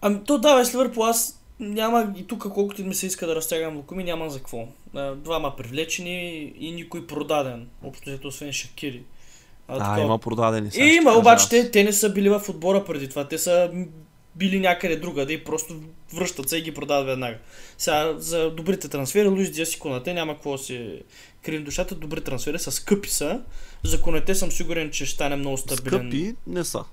Ами то да, с Ливърпул аз няма и тук колкото ми се иска да разтягам лукуми, няма за какво. А, Двама привлечени и никой продаден. Общо взето, освен Шакири. А, такова. има продадени сега. И има, обаче те, те не са били в отбора преди това. Те са били някъде другаде и просто връщат се и ги продават веднага. Сега за добрите трансфери, Луис Диас и Конате няма какво да си крием душата. Добри трансфери са скъпи са. За Конате съм сигурен, че ще стане много стабилен. Скъпи не са.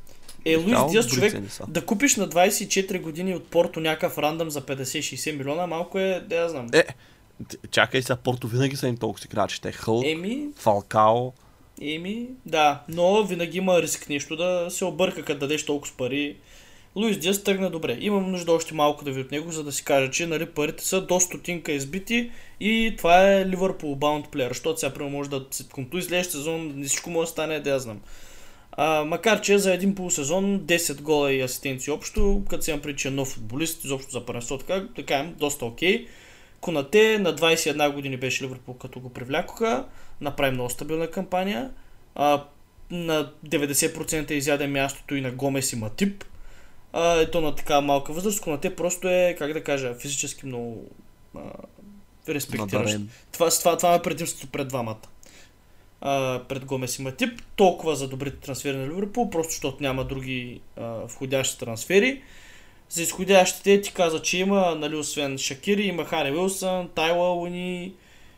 Е, Луис Диас, човек, да купиш на 24 години от Порто някакъв рандъм за 50-60 милиона, малко е, да я знам. Е, чакай сега, Порто винаги са им толкова си играчи. Те Хълк, Еми, Фалкао. еми, да, но винаги има риск нещо да се обърка, като дадеш толкова с пари. Луис Диас тръгна добре. Имам нужда още малко да ви от него, за да си кажа, че нали, парите са до стотинка избити и това е Ливърпул баунд плеер, защото сега примерно може да се контузи следващия сезон, всичко може да стане, да я знам. А, макар, че за един полусезон 10 гола и асистенции общо, като се прича че е нов футболист, изобщо за първенство, така, да кажем, доста окей. Конате на 21 години беше Ливърпул, като го привлякоха, направи много стабилна кампания. А, на 90% изяде мястото и на Гомес и Матип. А, ето на така малка възраст, Конате просто е, как да кажа, физически много а, респектиращ. Това, това, това е предимството пред двамата. А, пред Гомес и Матип. Толкова за добрите трансфери на Ливърпул, просто защото няма други а, входящи трансфери. За изходящите ти каза, че има, нали, освен Шакири, има Хари Уилсън, Тайла Уни.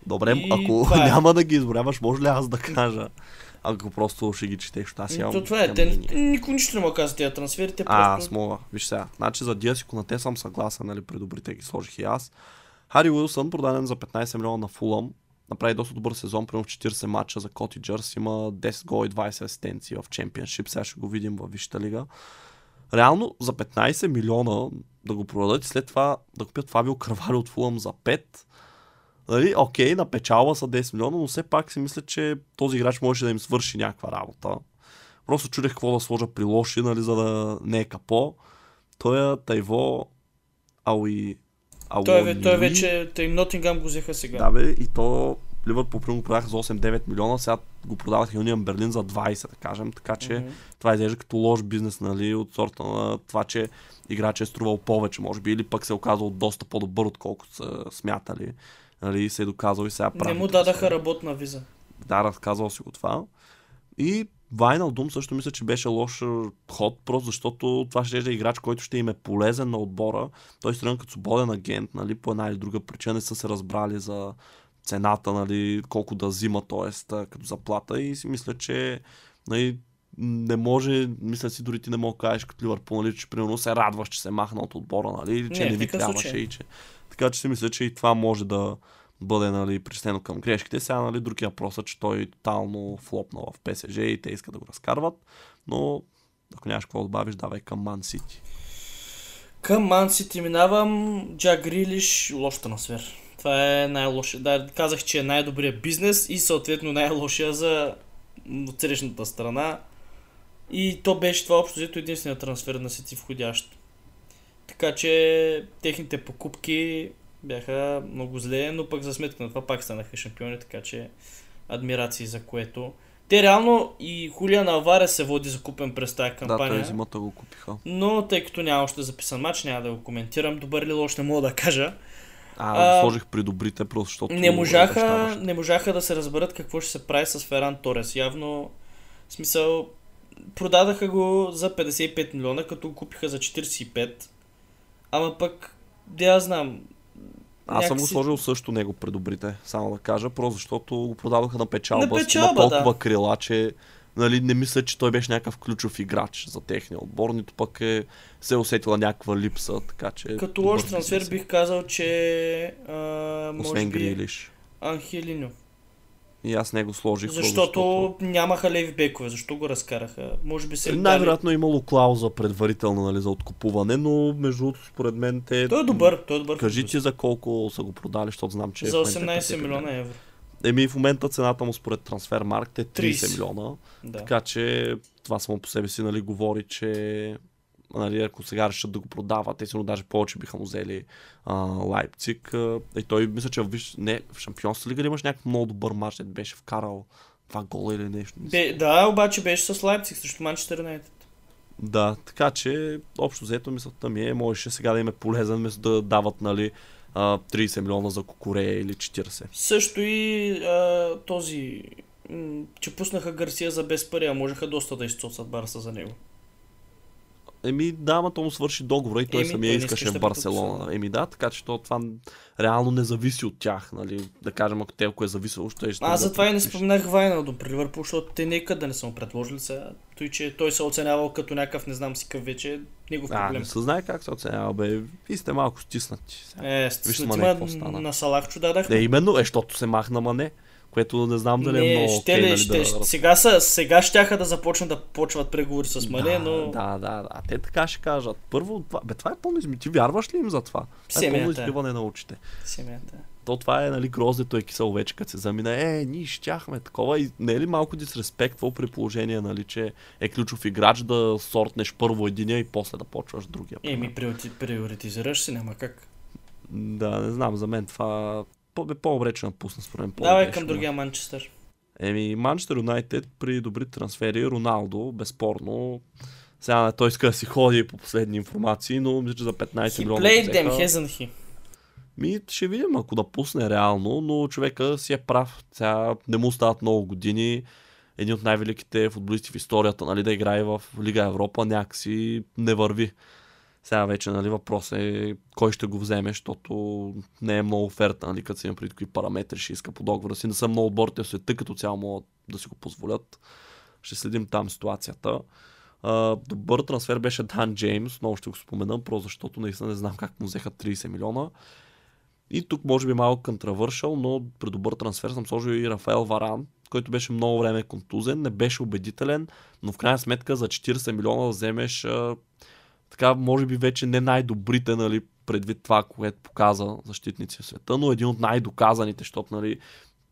Добре, И ако това е. няма да ги изборяваш, може ли аз да кажа? Ако просто ще ги четеш, защото аз имам, То това е, те, никой нищо не му каза тези трансфери, те А, просто... аз мога. Виж сега. Значи за Диас и Конате съм съгласен, нали, при добрите ги сложих и аз. Хари Уилсън, продаден за 15 милиона на Фулъм, направи доста добър сезон, примерно в 40 матча за Котиджърс, има 10 гола и 20 асистенции в Чемпионшип, сега ще го видим във Висшата лига. Реално за 15 милиона да го продадат и след това да купят Фабио Карвали от Фулъм за 5. Нали, окей, на печалба са 10 милиона, но все пак си мисля, че този играч може да им свърши някаква работа Просто чудех какво да сложа при лоши, нали, за да не е капо. Той е Тайво Ауи... Той, е, той е вече, тъй Нотингам го взеха сега. Да бе, и то Ливърпул примерно го продаха за 8-9 милиона, сега го продават Юнион Берлин за 20, да кажем, така че mm-hmm. това изглежда като лош бизнес, нали, от сорта на това, че играч е струвал повече, може би, или пък се е оказал доста по-добър, отколкото са смятали. Нали, се е доказал и сега прави. Не му дадаха работна виза. Да, разказал си го това. И Вайнал Дум също мисля, че беше лош ход, просто защото това ще е играч, който ще им е полезен на отбора. Той ще като свободен агент, нали, по една или друга причина не са се разбрали за цената, нали, колко да взима, т.е. като заплата и си мисля, че нали, не може, мисля си, дори ти не мога да кажеш като Ливърпул, нали, че примерно се радваш, че се махна от отбора, нали, че не, не ви трябваше и че. Така че си мисля, че и това може да бъде нали, причислено към грешките. Сега нали, другия въпрос е, че той тотално флопнал в ПСЖ и те искат да го разкарват. Но ако нямаш какво добавиш, давай към Ман Сити. Към Ман Сити минавам. Джак Грилиш, лош трансфер. Това е най-лошия. Да, казах, че е най-добрият бизнес и съответно най-лошия за отсрещната страна. И то беше това общо взето единствения трансфер на Сити входящ. Така че техните покупки бяха много зле, но пък за сметка на това пак станаха шампиони, така че адмирации за което. Те реално и Хулия Алваре се води закупен през тази кампания. Да, той зимата го купиха. Но тъй като няма още записан матч, няма да го коментирам. Добър ли лош не мога да кажа. А, а сложих при добрите, просто защото... Не можаха, не можаха да се разберат какво ще се прави с Феран Торес. Явно, в смисъл, продадаха го за 55 милиона, като го купиха за 45. Ама пък, да я знам, аз съм го сложил също него пред добрите, само да кажа, просто защото го продадоха на печалба. На печалба, толкова да. крила, че нали, не мисля, че той беше някакъв ключов играч за техния отбор, нито пък е, се е усетила някаква липса, така че... Като лош трансфер бих казал, че... А, Освен би, Грилиш. Анхелино. И аз не го сложих. Защото, защото нямаха леви бекове. Защо го разкараха? Може би се. Най-вероятно дали... имало клауза предварително нали, за откупуване, но между другото, според мен те. Той е добър. Той е добър. Кажи ти за колко са го продали, защото знам, че. За 18 е милиона евро. Еми в момента цената му според трансфермаркт е 30, 30. милиона. Да. Така че това само по себе си нали, говори, че нали, ако сега решат да го продават, те сигурно даже повече биха му взели а, Лайпциг. И той мисля, че виж, не, в Шампионска лига имаш някакъв много добър матч, да беше вкарал два гола или нещо. Бе, да, обаче беше с Лайпциг срещу Манчестър Юнайтед. Да, така че общо взето мисълта ми е, можеше сега да им е полезен, вместо да дават нали, 30 милиона за Кокорея или 40. Също и а, този, че пуснаха Гарсия за без пари, а можеха доста да изцоцат Барса за него. Еми да, ама то му свърши договора и той Еми, самия той искаше в Барселона. Да. Еми да, така че то, това реално не зависи от тях, нали? Да кажем, ако те, ако е зависело, ще е. Аз затова и не споменах Вайналдо при Ливърпул, защото те нека да не са му предложили сега. Той, че той се оценявал като някакъв, не знам си къв вече, негов проблем. А, не се знае как се оценява, бе. Ви сте малко стиснати. Е, стиснати, на Салахчо дадах. Не, именно, е, защото се махна, ма не което не знам дали не, е много ще, okay, ли, нали, ще, да... сега, са, сега щяха да започнат да почват преговори с Мане, да, но... Да, да, да. Те така ще кажат. Първо, това, бе, това е пълно изми. Ти вярваш ли им за това? Това е пълно избиване на очите. Семията. То това е, нали, гроздето е кисело вече, като се замина. Е, ние щяхме такова. И не е ли малко дисреспектвал при положение, нали, че е ключов играч да сортнеш първо единия и после да почваш другия? Еми, приоритизираш се, няма как. Да, не знам, за мен това по, по-добре, че напусна според мен. Давай към другия Манчестър. Еми, Манчестър Юнайтед при добри трансфери, Роналдо, безспорно. Сега той иска да си ходи по последни информации, но мисля, че за 15 милиона. Played them, hasn't he? Ми, ще видим, ако да пусне реално, но човека си е прав. Сега не му стават много години. Един от най-великите футболисти в историята, нали, да играе в Лига Европа, някакси не върви. Сега вече нали, въпрос е кой ще го вземе, защото не е много оферта, нали, като си има преди какви параметри ще иска по договора си. Не са много отборите в света, като цяло могат да си го позволят. Ще следим там ситуацията. Uh, добър трансфер беше Дан Джеймс, много ще го споменам, просто защото наистина не знам как му взеха 30 милиона. И тук може би малко контравършал, но при добър трансфер съм сложил и Рафаел Варан, който беше много време контузен, не беше убедителен, но в крайна сметка за 40 милиона вземеш така, може би вече не най-добрите, нали, предвид това, което показа защитници в света, но един от най-доказаните, защото, нали,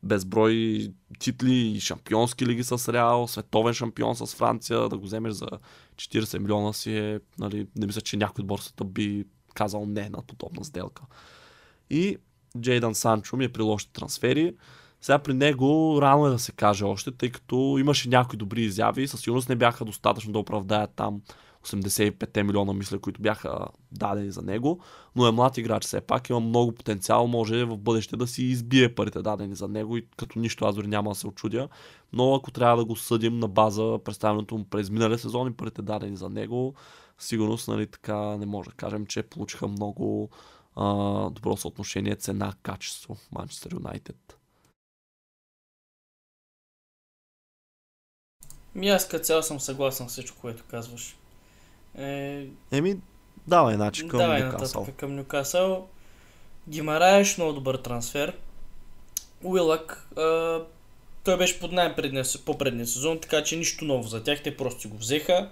безброй титли и шампионски лиги с Реал, световен шампион с Франция, да го вземеш за 40 милиона си е, нали, не мисля, че някой от борсата би казал не на подобна сделка. И Джейдан Санчо ми е при лошите трансфери. Сега при него рано е да се каже още, тъй като имаше някои добри изяви, със сигурност не бяха достатъчно да оправдаят там 85 милиона, мисля, които бяха дадени за него, но е млад играч все пак, има много потенциал, може в бъдеще да си избие парите дадени за него и като нищо аз дори няма да се очудя, но ако трябва да го съдим на база представянето му през миналия сезон и парите дадени за него, сигурност нали, така не може да кажем, че получиха много а, добро съотношение цена-качество Манчестър Юнайтед. Ми аз като цяло съм съгласен с всичко, което казваш. Е... Еми, давай, значи към давай Нюкасъл. Нататък, към Нюкасъл. Гимараеш много добър трансфер. Уилък, а, той беше под найем по-предния сезон, така че нищо ново за тях, те просто го взеха.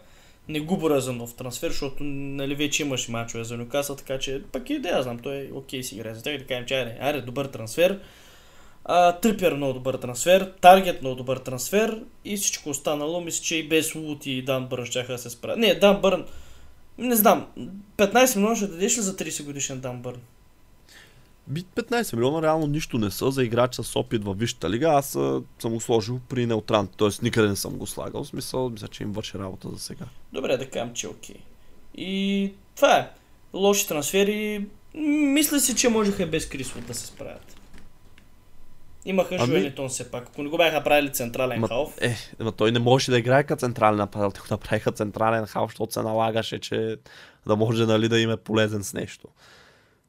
Не го боря за нов трансфер, защото нали, вече имаше мачове за Нюкасъл, така че пък и да я знам, той е окей си играе за тях, да кажем, че айде, айде, добър трансфер. Трипер много добър трансфер, Таргет много добър трансфер и всичко останало, мисля, че и без Лут и Дан Бърн ще да се справят. Не, Дан Бърн, не знам, 15 милиона ще дадеш ли за 30 годишен Дан Бърн? 15 милиона реално нищо не са за играч с опит във Висшата лига. Аз съм го сложил при неутран, т.е. никъде не съм го слагал. В смисъл, мисля, че им върши работа за сега. Добре, да кажем, че е окей. И това е. Лоши трансфери. Мисля си, че можеха без Крисвуд да се справят. Имаха ами... Жуелитон все пак. Ако не го бяха правили централен ма, халф. Е, но той не можеше да играе като централен нападател. Те го направиха централен халф, защото се налагаше, че да може нали, да им е полезен с нещо.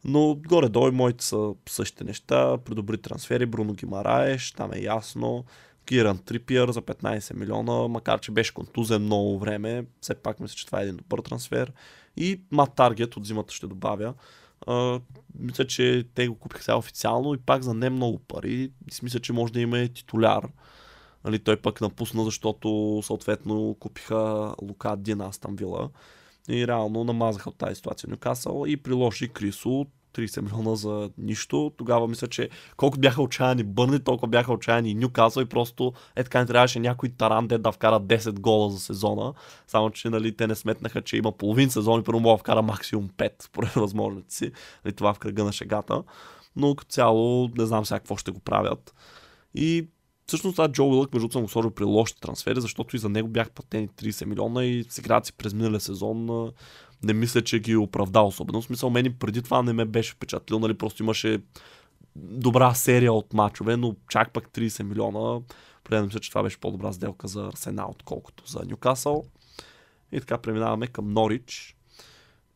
Но горе-долу моите са същите неща. При добри трансфери, Бруно Гимараеш, там е ясно. Киран Трипиер за 15 милиона, макар че беше контузен много време, все пак мисля, че това е един добър трансфер. И Мат Таргет от зимата ще добавя. Мисля, че те го купиха сега официално и пак за не много пари. И мисля, че може да има титуляр. Нали, той пък напусна, защото съответно купиха Лука Динас там Вила. И реално намазаха от тази ситуация Нюкасъл и приложи Крисо 30 милиона за нищо. Тогава мисля, че колкото бяха отчаяни Бърни, толкова бяха отчаяни Нюкасъл и просто е така не трябваше някой таран да вкара 10 гола за сезона. Само, че нали, те не сметнаха, че има половин сезон и първо мога да вкара максимум 5 според възможности си. Нали, това в кръга на шегата. Но като цяло не знам сега какво ще го правят. И Всъщност това Джо Уилък, между съм го сложил при лошите трансфери, защото и за него бях платени 30 милиона и сега си през миналия сезон не мисля, че ги е оправдал особено. В смисъл, мен преди това не ме беше впечатлил, нали, просто имаше добра серия от мачове, но чак пък 30 милиона. Преди мисля, че това беше по-добра сделка за Арсенал, отколкото за Нюкасъл. И така преминаваме към Норич.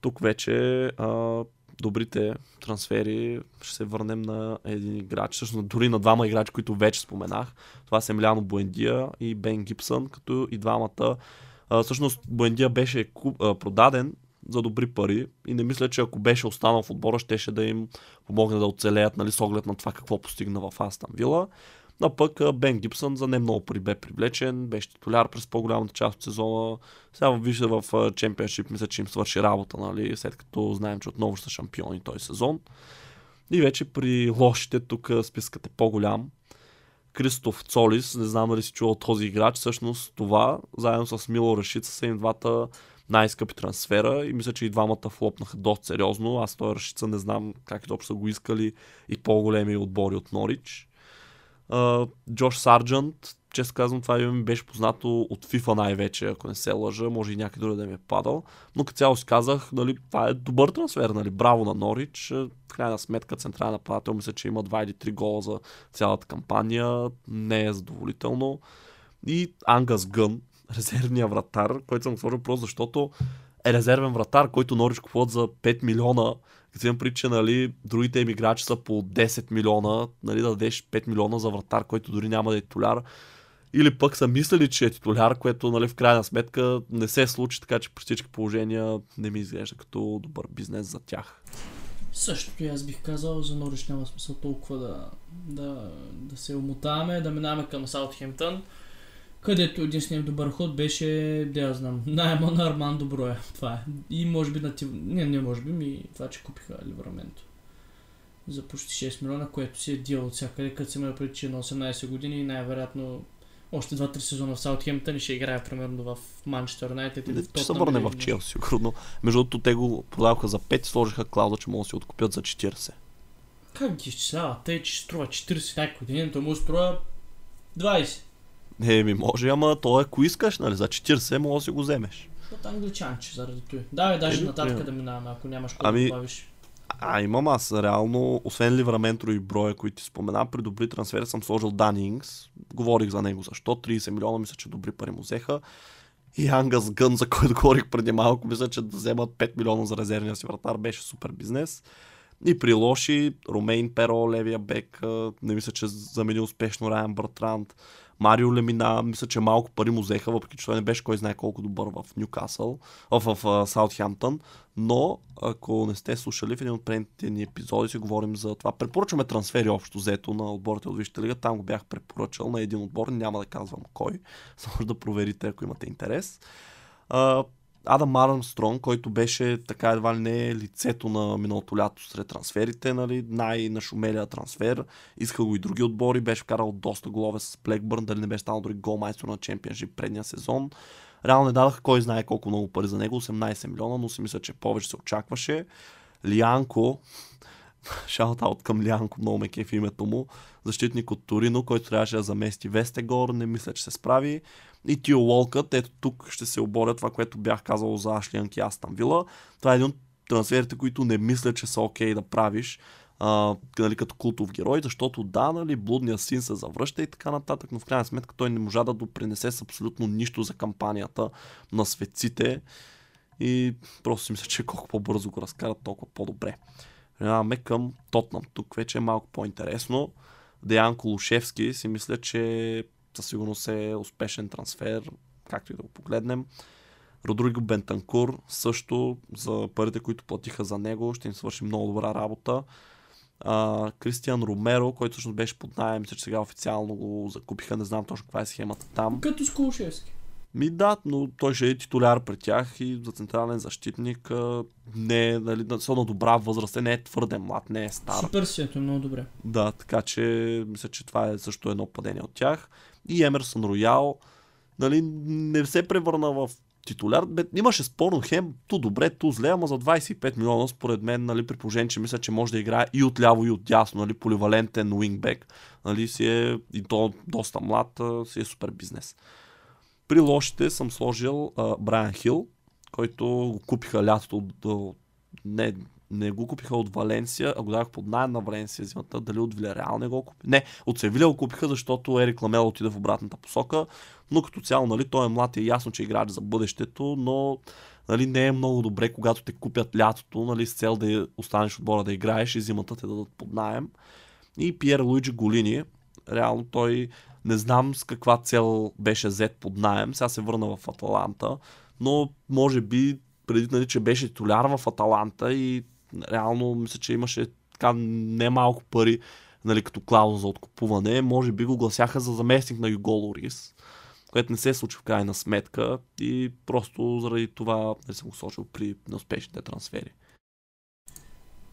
Тук вече а, добрите трансфери ще се върнем на един играч, всъщност дори на двама играчи, които вече споменах. Това са Емилиано Буендия и Бен Гибсън, като и двамата. А, всъщност Буендия беше куп, а, продаден за добри пари и не мисля, че ако беше останал в отбора, щеше да им помогне да оцелеят, нали, с оглед на това какво постигна в Астан Вила. Но пък Бен Гибсън за не много пари бе привлечен, беше титуляр през по-голямата част от сезона. Сега вижда в чемпионшип, мисля, че им свърши работа, нали, след като знаем, че отново са шампиони този сезон. И вече при лошите тук спискът е по-голям. Кристоф Цолис, не знам дали си чувал този играч, всъщност това, заедно с Мило Рашица са им двата най-скъпи трансфера и мисля, че и двамата флопнаха доста сериозно. Аз той Рашица не знам как изобщо са го искали и по-големи отбори от Норич. Джош Сарджант, често казвам, това ми беше познато от FIFA най-вече, ако не се лъжа, може и някъде друга да ми е падал. Но като цяло си казах, нали, това е добър трансфер, нали, браво на Норич. В крайна сметка централен нападател мисля, че има 2 или 3 гола за цялата кампания. Не е задоволително. И Ангас Гън, резервния вратар, който съм сложил просто защото е резервен вратар, който Норич купуват за 5 милиона. Като имам прича, нали, другите емиграчи са по 10 милиона, нали, да дадеш 5 милиона за вратар, който дори няма да е титуляр. Или пък са мислили, че е титуляр, което нали, в крайна сметка не се случи, така че при всички положения не ми изглежда като добър бизнес за тях. Същото и аз бих казал, за Норич няма смисъл толкова да, да, да се омотаваме, да минаваме към Саутхемптън където единственият добър ход беше, да я знам, найема на Арман Доброя. Това е. И може би на Не, не може би, ми това, че купиха Ливраменто. за почти 6 милиона, което си е дил от всякъде, като се има преди, че е на 18 години и най-вероятно още 2-3 сезона в Саутхемптън и ще играе примерно в Манчестър Юнайтед или в Ще се върне в нещо. Чел, сигурно. Между другото, те го продаваха за 5 и сложиха клауза, че могат да си откупят за 40. Как ги изчислява? Те, че струва 40 някой ден, той му струва 20. Не, ми може, ама то е, ако искаш, нали, за 40 може да си го вземеш. Защото англичанче заради той. Давай даже Еми, нататък примерно. да минаваме, ако нямаш какво Ами, да добавиш. А, имам аз. Реално, освен Ливраментро и Броя, които ти спомена, при добри трансфери съм сложил Дани Ингс. Говорих за него защо. 30 милиона, мисля, че добри пари му взеха. И Ангас Гън, за който говорих преди малко, мисля, че да вземат 5 милиона за резервния си вратар, беше супер бизнес. И при лоши, Ромейн Перо, левия бек, не мисля, че замени успешно Райан Бартранд. Марио Лемина, мисля, че малко пари му взеха, въпреки че той не беше кой знае колко добър в Ньюкасъл, в, в, Саутхемптън. Но, ако не сте слушали в един от предните ни епизоди, си говорим за това. Препоръчваме трансфери общо взето на отборите от Висшата лига. Там го бях препоръчал на един отбор, няма да казвам кой. Може да проверите, ако имате интерес. Адам Армстронг, който беше така едва ли не лицето на миналото лято сред трансферите, нали, най-нашумелия трансфер. Иска го и други отбори, беше вкарал доста голове с Блекбърн, дали не беше станал дори голмайстор на чемпионшип предния сезон. Реално не дадаха кой знае колко много пари за него, 18 милиона, но си мисля, че повече се очакваше. Лианко, шаут-аут към Лианко, много ме кефи името му, защитник от Торино, който трябваше да замести Вестегор, не мисля, че се справи. И Тио Уолкът, ето тук ще се оборя това, което бях казал за Ашлианк и Астан Вила. Това е един от трансферите, които не мисля, че са окей да правиш а, нали, като култов герой, защото да, нали, блудния син се завръща и така нататък, но в крайна сметка той не можа да допринесе с абсолютно нищо за кампанията на светците и просто си мисля, че колко по-бързо го разкарат, толкова по-добре. Минаваме към Тотнам. Тук вече е малко по-интересно. Деян Колушевски си мисля, че със сигурност е успешен трансфер, както и да го погледнем. Родриго Бентанкур също за парите, които платиха за него, ще им свърши много добра работа. А, Кристиан Ромеро, който всъщност беше под найем, мисля, че сега официално го закупиха, не знам точно каква е схемата там. Като с Колушевски. Ми да, но той ще е титуляр при тях и за централен защитник а, не е, нали, на добра възраст, не е твърде млад, не е стар. Супер си, е много добре. Да, така че мисля, че това е също едно падение от тях. И Емерсън Роял, нали, не се превърна в титуляр. Бе, имаше спорно хем, ту добре, ту зле, ама за 25 милиона, според мен, нали, при положение, че мисля, че може да играе и от ляво, и от дясно, нали, поливалентен уингбек, нали, си е, и то доста млад, си е супер бизнес. При лошите съм сложил Брайан Хил, който го купиха лятото до... Не, не го купиха от Валенсия, а го дадох под найем на Валенсия зимата. Дали от Вилереал не го купиха? Не, от Севиля го купиха, защото Ерик Ламел отиде в обратната посока. Но като цяло, нали, той е млад и е ясно, че играч за бъдещето, но нали, не е много добре, когато те купят лятото, нали, с цел да останеш отбора да играеш и зимата те дадат под найем. И Пьер Луиджи Голини, реално той не знам с каква цел беше взет под найем, сега се върна в Аталанта, но може би преди, нали, че беше титуляр в Аталанта и реално мисля, че имаше така немалко пари нали, като клауза за откупуване, може би го гласяха за заместник на Юго Лорис, което не се случи в крайна сметка и просто заради това не съм го сложил при неуспешните трансфери.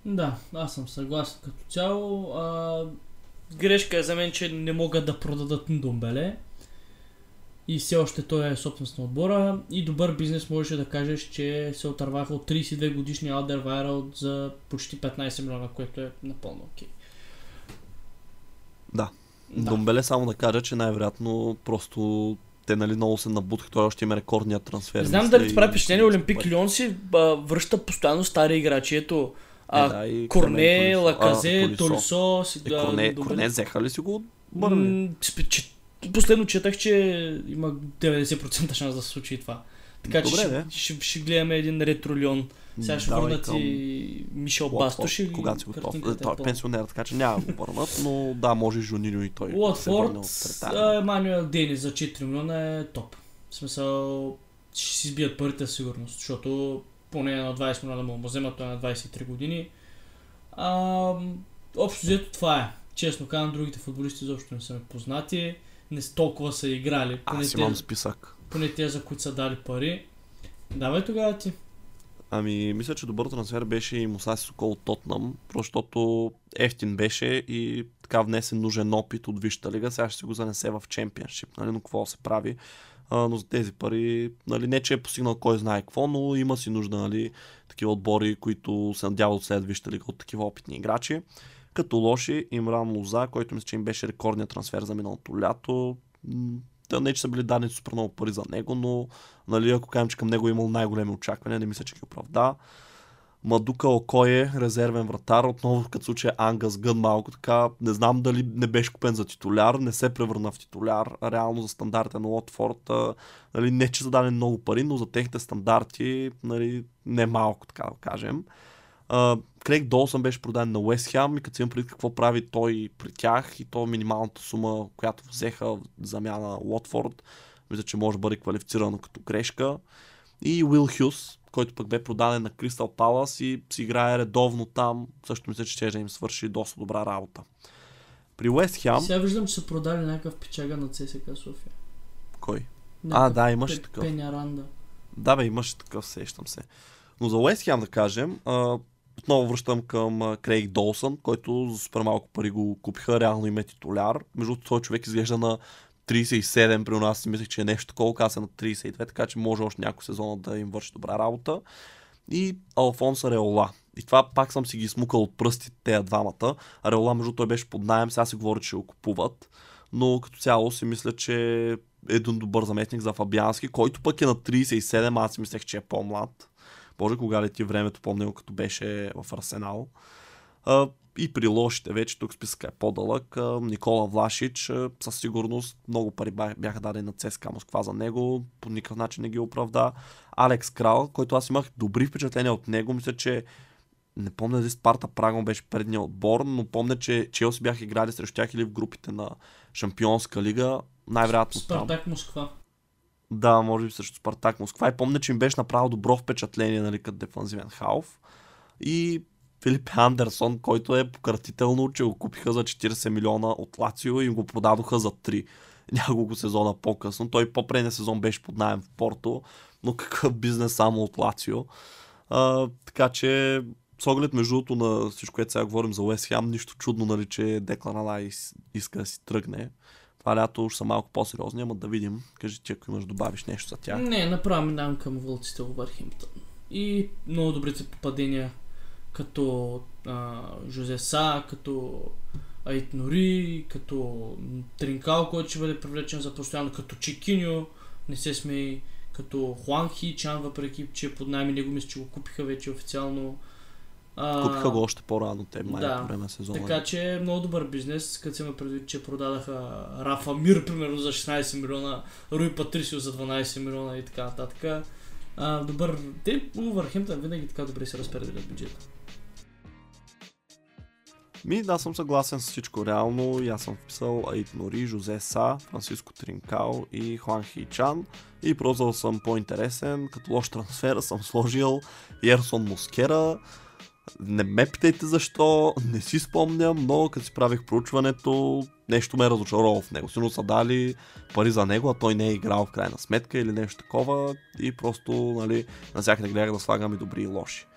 Да, аз съм съгласен като цяло. А, грешка е за мен, че не могат да продадат Ндомбеле. И все още той е собственост на отбора. И добър бизнес можеше да кажеш, че се отърваха от 32 годишния Алдер Вайрал за почти 15 милиона, което е напълно окей. Да. Да. Домбеле само да кажа, че най-вероятно просто те нали много се набутаха, той още има рекордния трансфер. Знам мисля, дали ти прави впечатление, Олимпик Лион си а, връща постоянно стари играчи. Ето, а, Е, да, и Корне, Толисо. Лаказе, Толисо. Толисо, Е, сега... Корне, добре. Корне взеха ли си го отбърли? М, спе- че- Последно четах, че има 90% шанс да се случи и това. Така че Добре, ще, де. ще, ще, гледаме един ретро Лион. Сега ще върнат към и Мишел Бастош и Когато си готов. Е, Той е пенсионер, така че няма го върнат, но да, може Жуниньо и той. Уотфорд. Емануел Денис за 4 милиона е топ. В смисъл, ще си сбият парите сигурност, защото поне на 20 милиона му му вземат, той е на 23 години. А, общо взето това е. Честно казвам, другите футболисти изобщо не са ми познати. Не с толкова са играли. Поне, Аз те, имам списък. поне те, за които са дали пари. Давай тогава ти. Ами, мисля, че добър трансфер беше и Мусаси Сокол от Тотнам, защото ефтин беше и така внесен нужен опит от Висшата лига. Сега ще се го занесе в чемпионшип, нали? но какво се прави. А, но за тези пари, нали, не че е постигнал кой знае какво, но има си нужда нали, такива отбори, които се надяват след Висшата лига от такива опитни играчи. Като лоши, Имран Лоза, който мисля, че им беше рекордният трансфер за миналото лято. Та не, че са били дадени супер много пари за него, но нали, ако кажем, че към него е имал най-големи очаквания, не мисля, че ги оправда. Мадука Окое, резервен вратар, отново като случай Ангас Гън малко така, не знам дали не беше купен за титуляр, не се превърна в титуляр, реално за стандартите на Лотфорд, нали, не че зададе много пари, но за техните стандарти нали, не малко, така да кажем. Крейг Долсън беше продаден на Уест Хем и като си имам преди какво прави той при тях и то минималната сума, която взеха в замяна Лотфорд, мисля, че може да бъде квалифицирано като грешка. И Уил Хюс, който пък бе продаден на Кристал Палас и си играе редовно там, също мисля, че ще да им свърши доста добра работа. При Уест Хем... Сега виждам, че са продали някакъв печага на ЦСК София. Кой? Някакъв а, да, имаше такъв. Пеняранда. Да, бе, имаше такъв, сещам се. Но за Уест Хем да кажем, отново връщам към Крейг Долсън, който за супер малко пари го купиха, реално им е титуляр. Между другото, този човек изглежда на 37 при нас, си мислех, че е нещо такова, каза на 32, така че може още някой сезон да им върши добра работа. И Алфонса Реола. И това пак съм си ги смукал от пръстите тези двамата. Реола, между той беше под найем, сега си говори, че го купуват. Но като цяло си мисля, че е един добър заметник за Фабиански, който пък е на 37, аз си мислех, че е по-млад. Боже, кога ли ти времето, помня като беше в Арсенал. А, и при лошите вече, тук списъка е по-дълъг. А, Никола Влашич, а, със сигурност много пари бяха дадени на ЦСКА Москва за него, по никакъв начин не ги оправда. Алекс Крал, който аз имах добри впечатления от него, мисля, че не помня дали Спарта Прага беше предния отбор, но помня, че Челси бяха играли срещу тях или в групите на Шампионска лига. Най-вероятно Спартак Москва. Да, може би срещу Спартак Москва. И помня, че им беше направил добро впечатление, нали, като дефанзивен халф. И Филип Андерсон, който е пократително, че го купиха за 40 милиона от Лацио и го продадоха за 3 няколко сезона по-късно. Той по-предния сезон беше под найем в Порто, но какъв бизнес само от Лацио. А, така че с оглед между другото на всичко, което сега говорим за Уест Хем, нищо чудно, нали, че Деклан иска да си тръгне. Това лято ще са малко по-сериозни, ама да видим. Кажи ти, ако имаш добавиш нещо за тях. Не, направо минавам към вълците Върхимптън. И много добрите попадения, като а, Жозе Са, като Айт Нори, като Тринкал, който ще бъде привлечен за постоянно, като Чекиньо, не се смей, като Хуан Хи Чан, въпреки че под найми него мисля, че го купиха вече официално. А, Купиха го още по-рано, те май да, по време на сезона. Така че е много добър бизнес, като се има предвид, че продадаха Рафа Мир, примерно, за 16 милиона, Руи Патрисио за 12 милиона и така нататък. А, добър. Те Върхемтън винаги така добре се разпределят бюджета. Ми, да, съм съгласен с всичко реално. И аз съм вписал Аид Нори, Жозе Са, Франциско Тринкао и Хуан Хейчан. И просто съм по-интересен. Като лош трансфер съм сложил Ерсон Мускера, не ме питайте защо, не си спомням, но като си правих проучването, нещо ме е разочаровало в него. Сигурно са дали пари за него, а той не е играл в крайна сметка или нещо такова и просто, нали, навсякъде гледах да слагам и добри и лоши.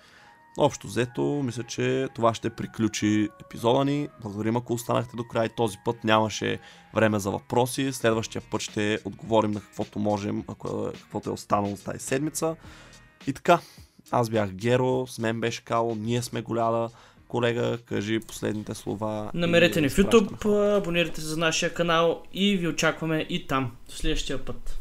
Общо взето, мисля, че това ще приключи епизода ни. Благодарим, ако останахте до край. Този път нямаше време за въпроси. Следващия път ще отговорим на каквото можем, ако е, каквото е останало с тази седмица. И така, аз бях Геро, с мен беше Кало, ние сме голяда. Колега, кажи последните слова. Намерете ни в YouTube, абонирайте се за нашия канал и ви очакваме и там, в следващия път.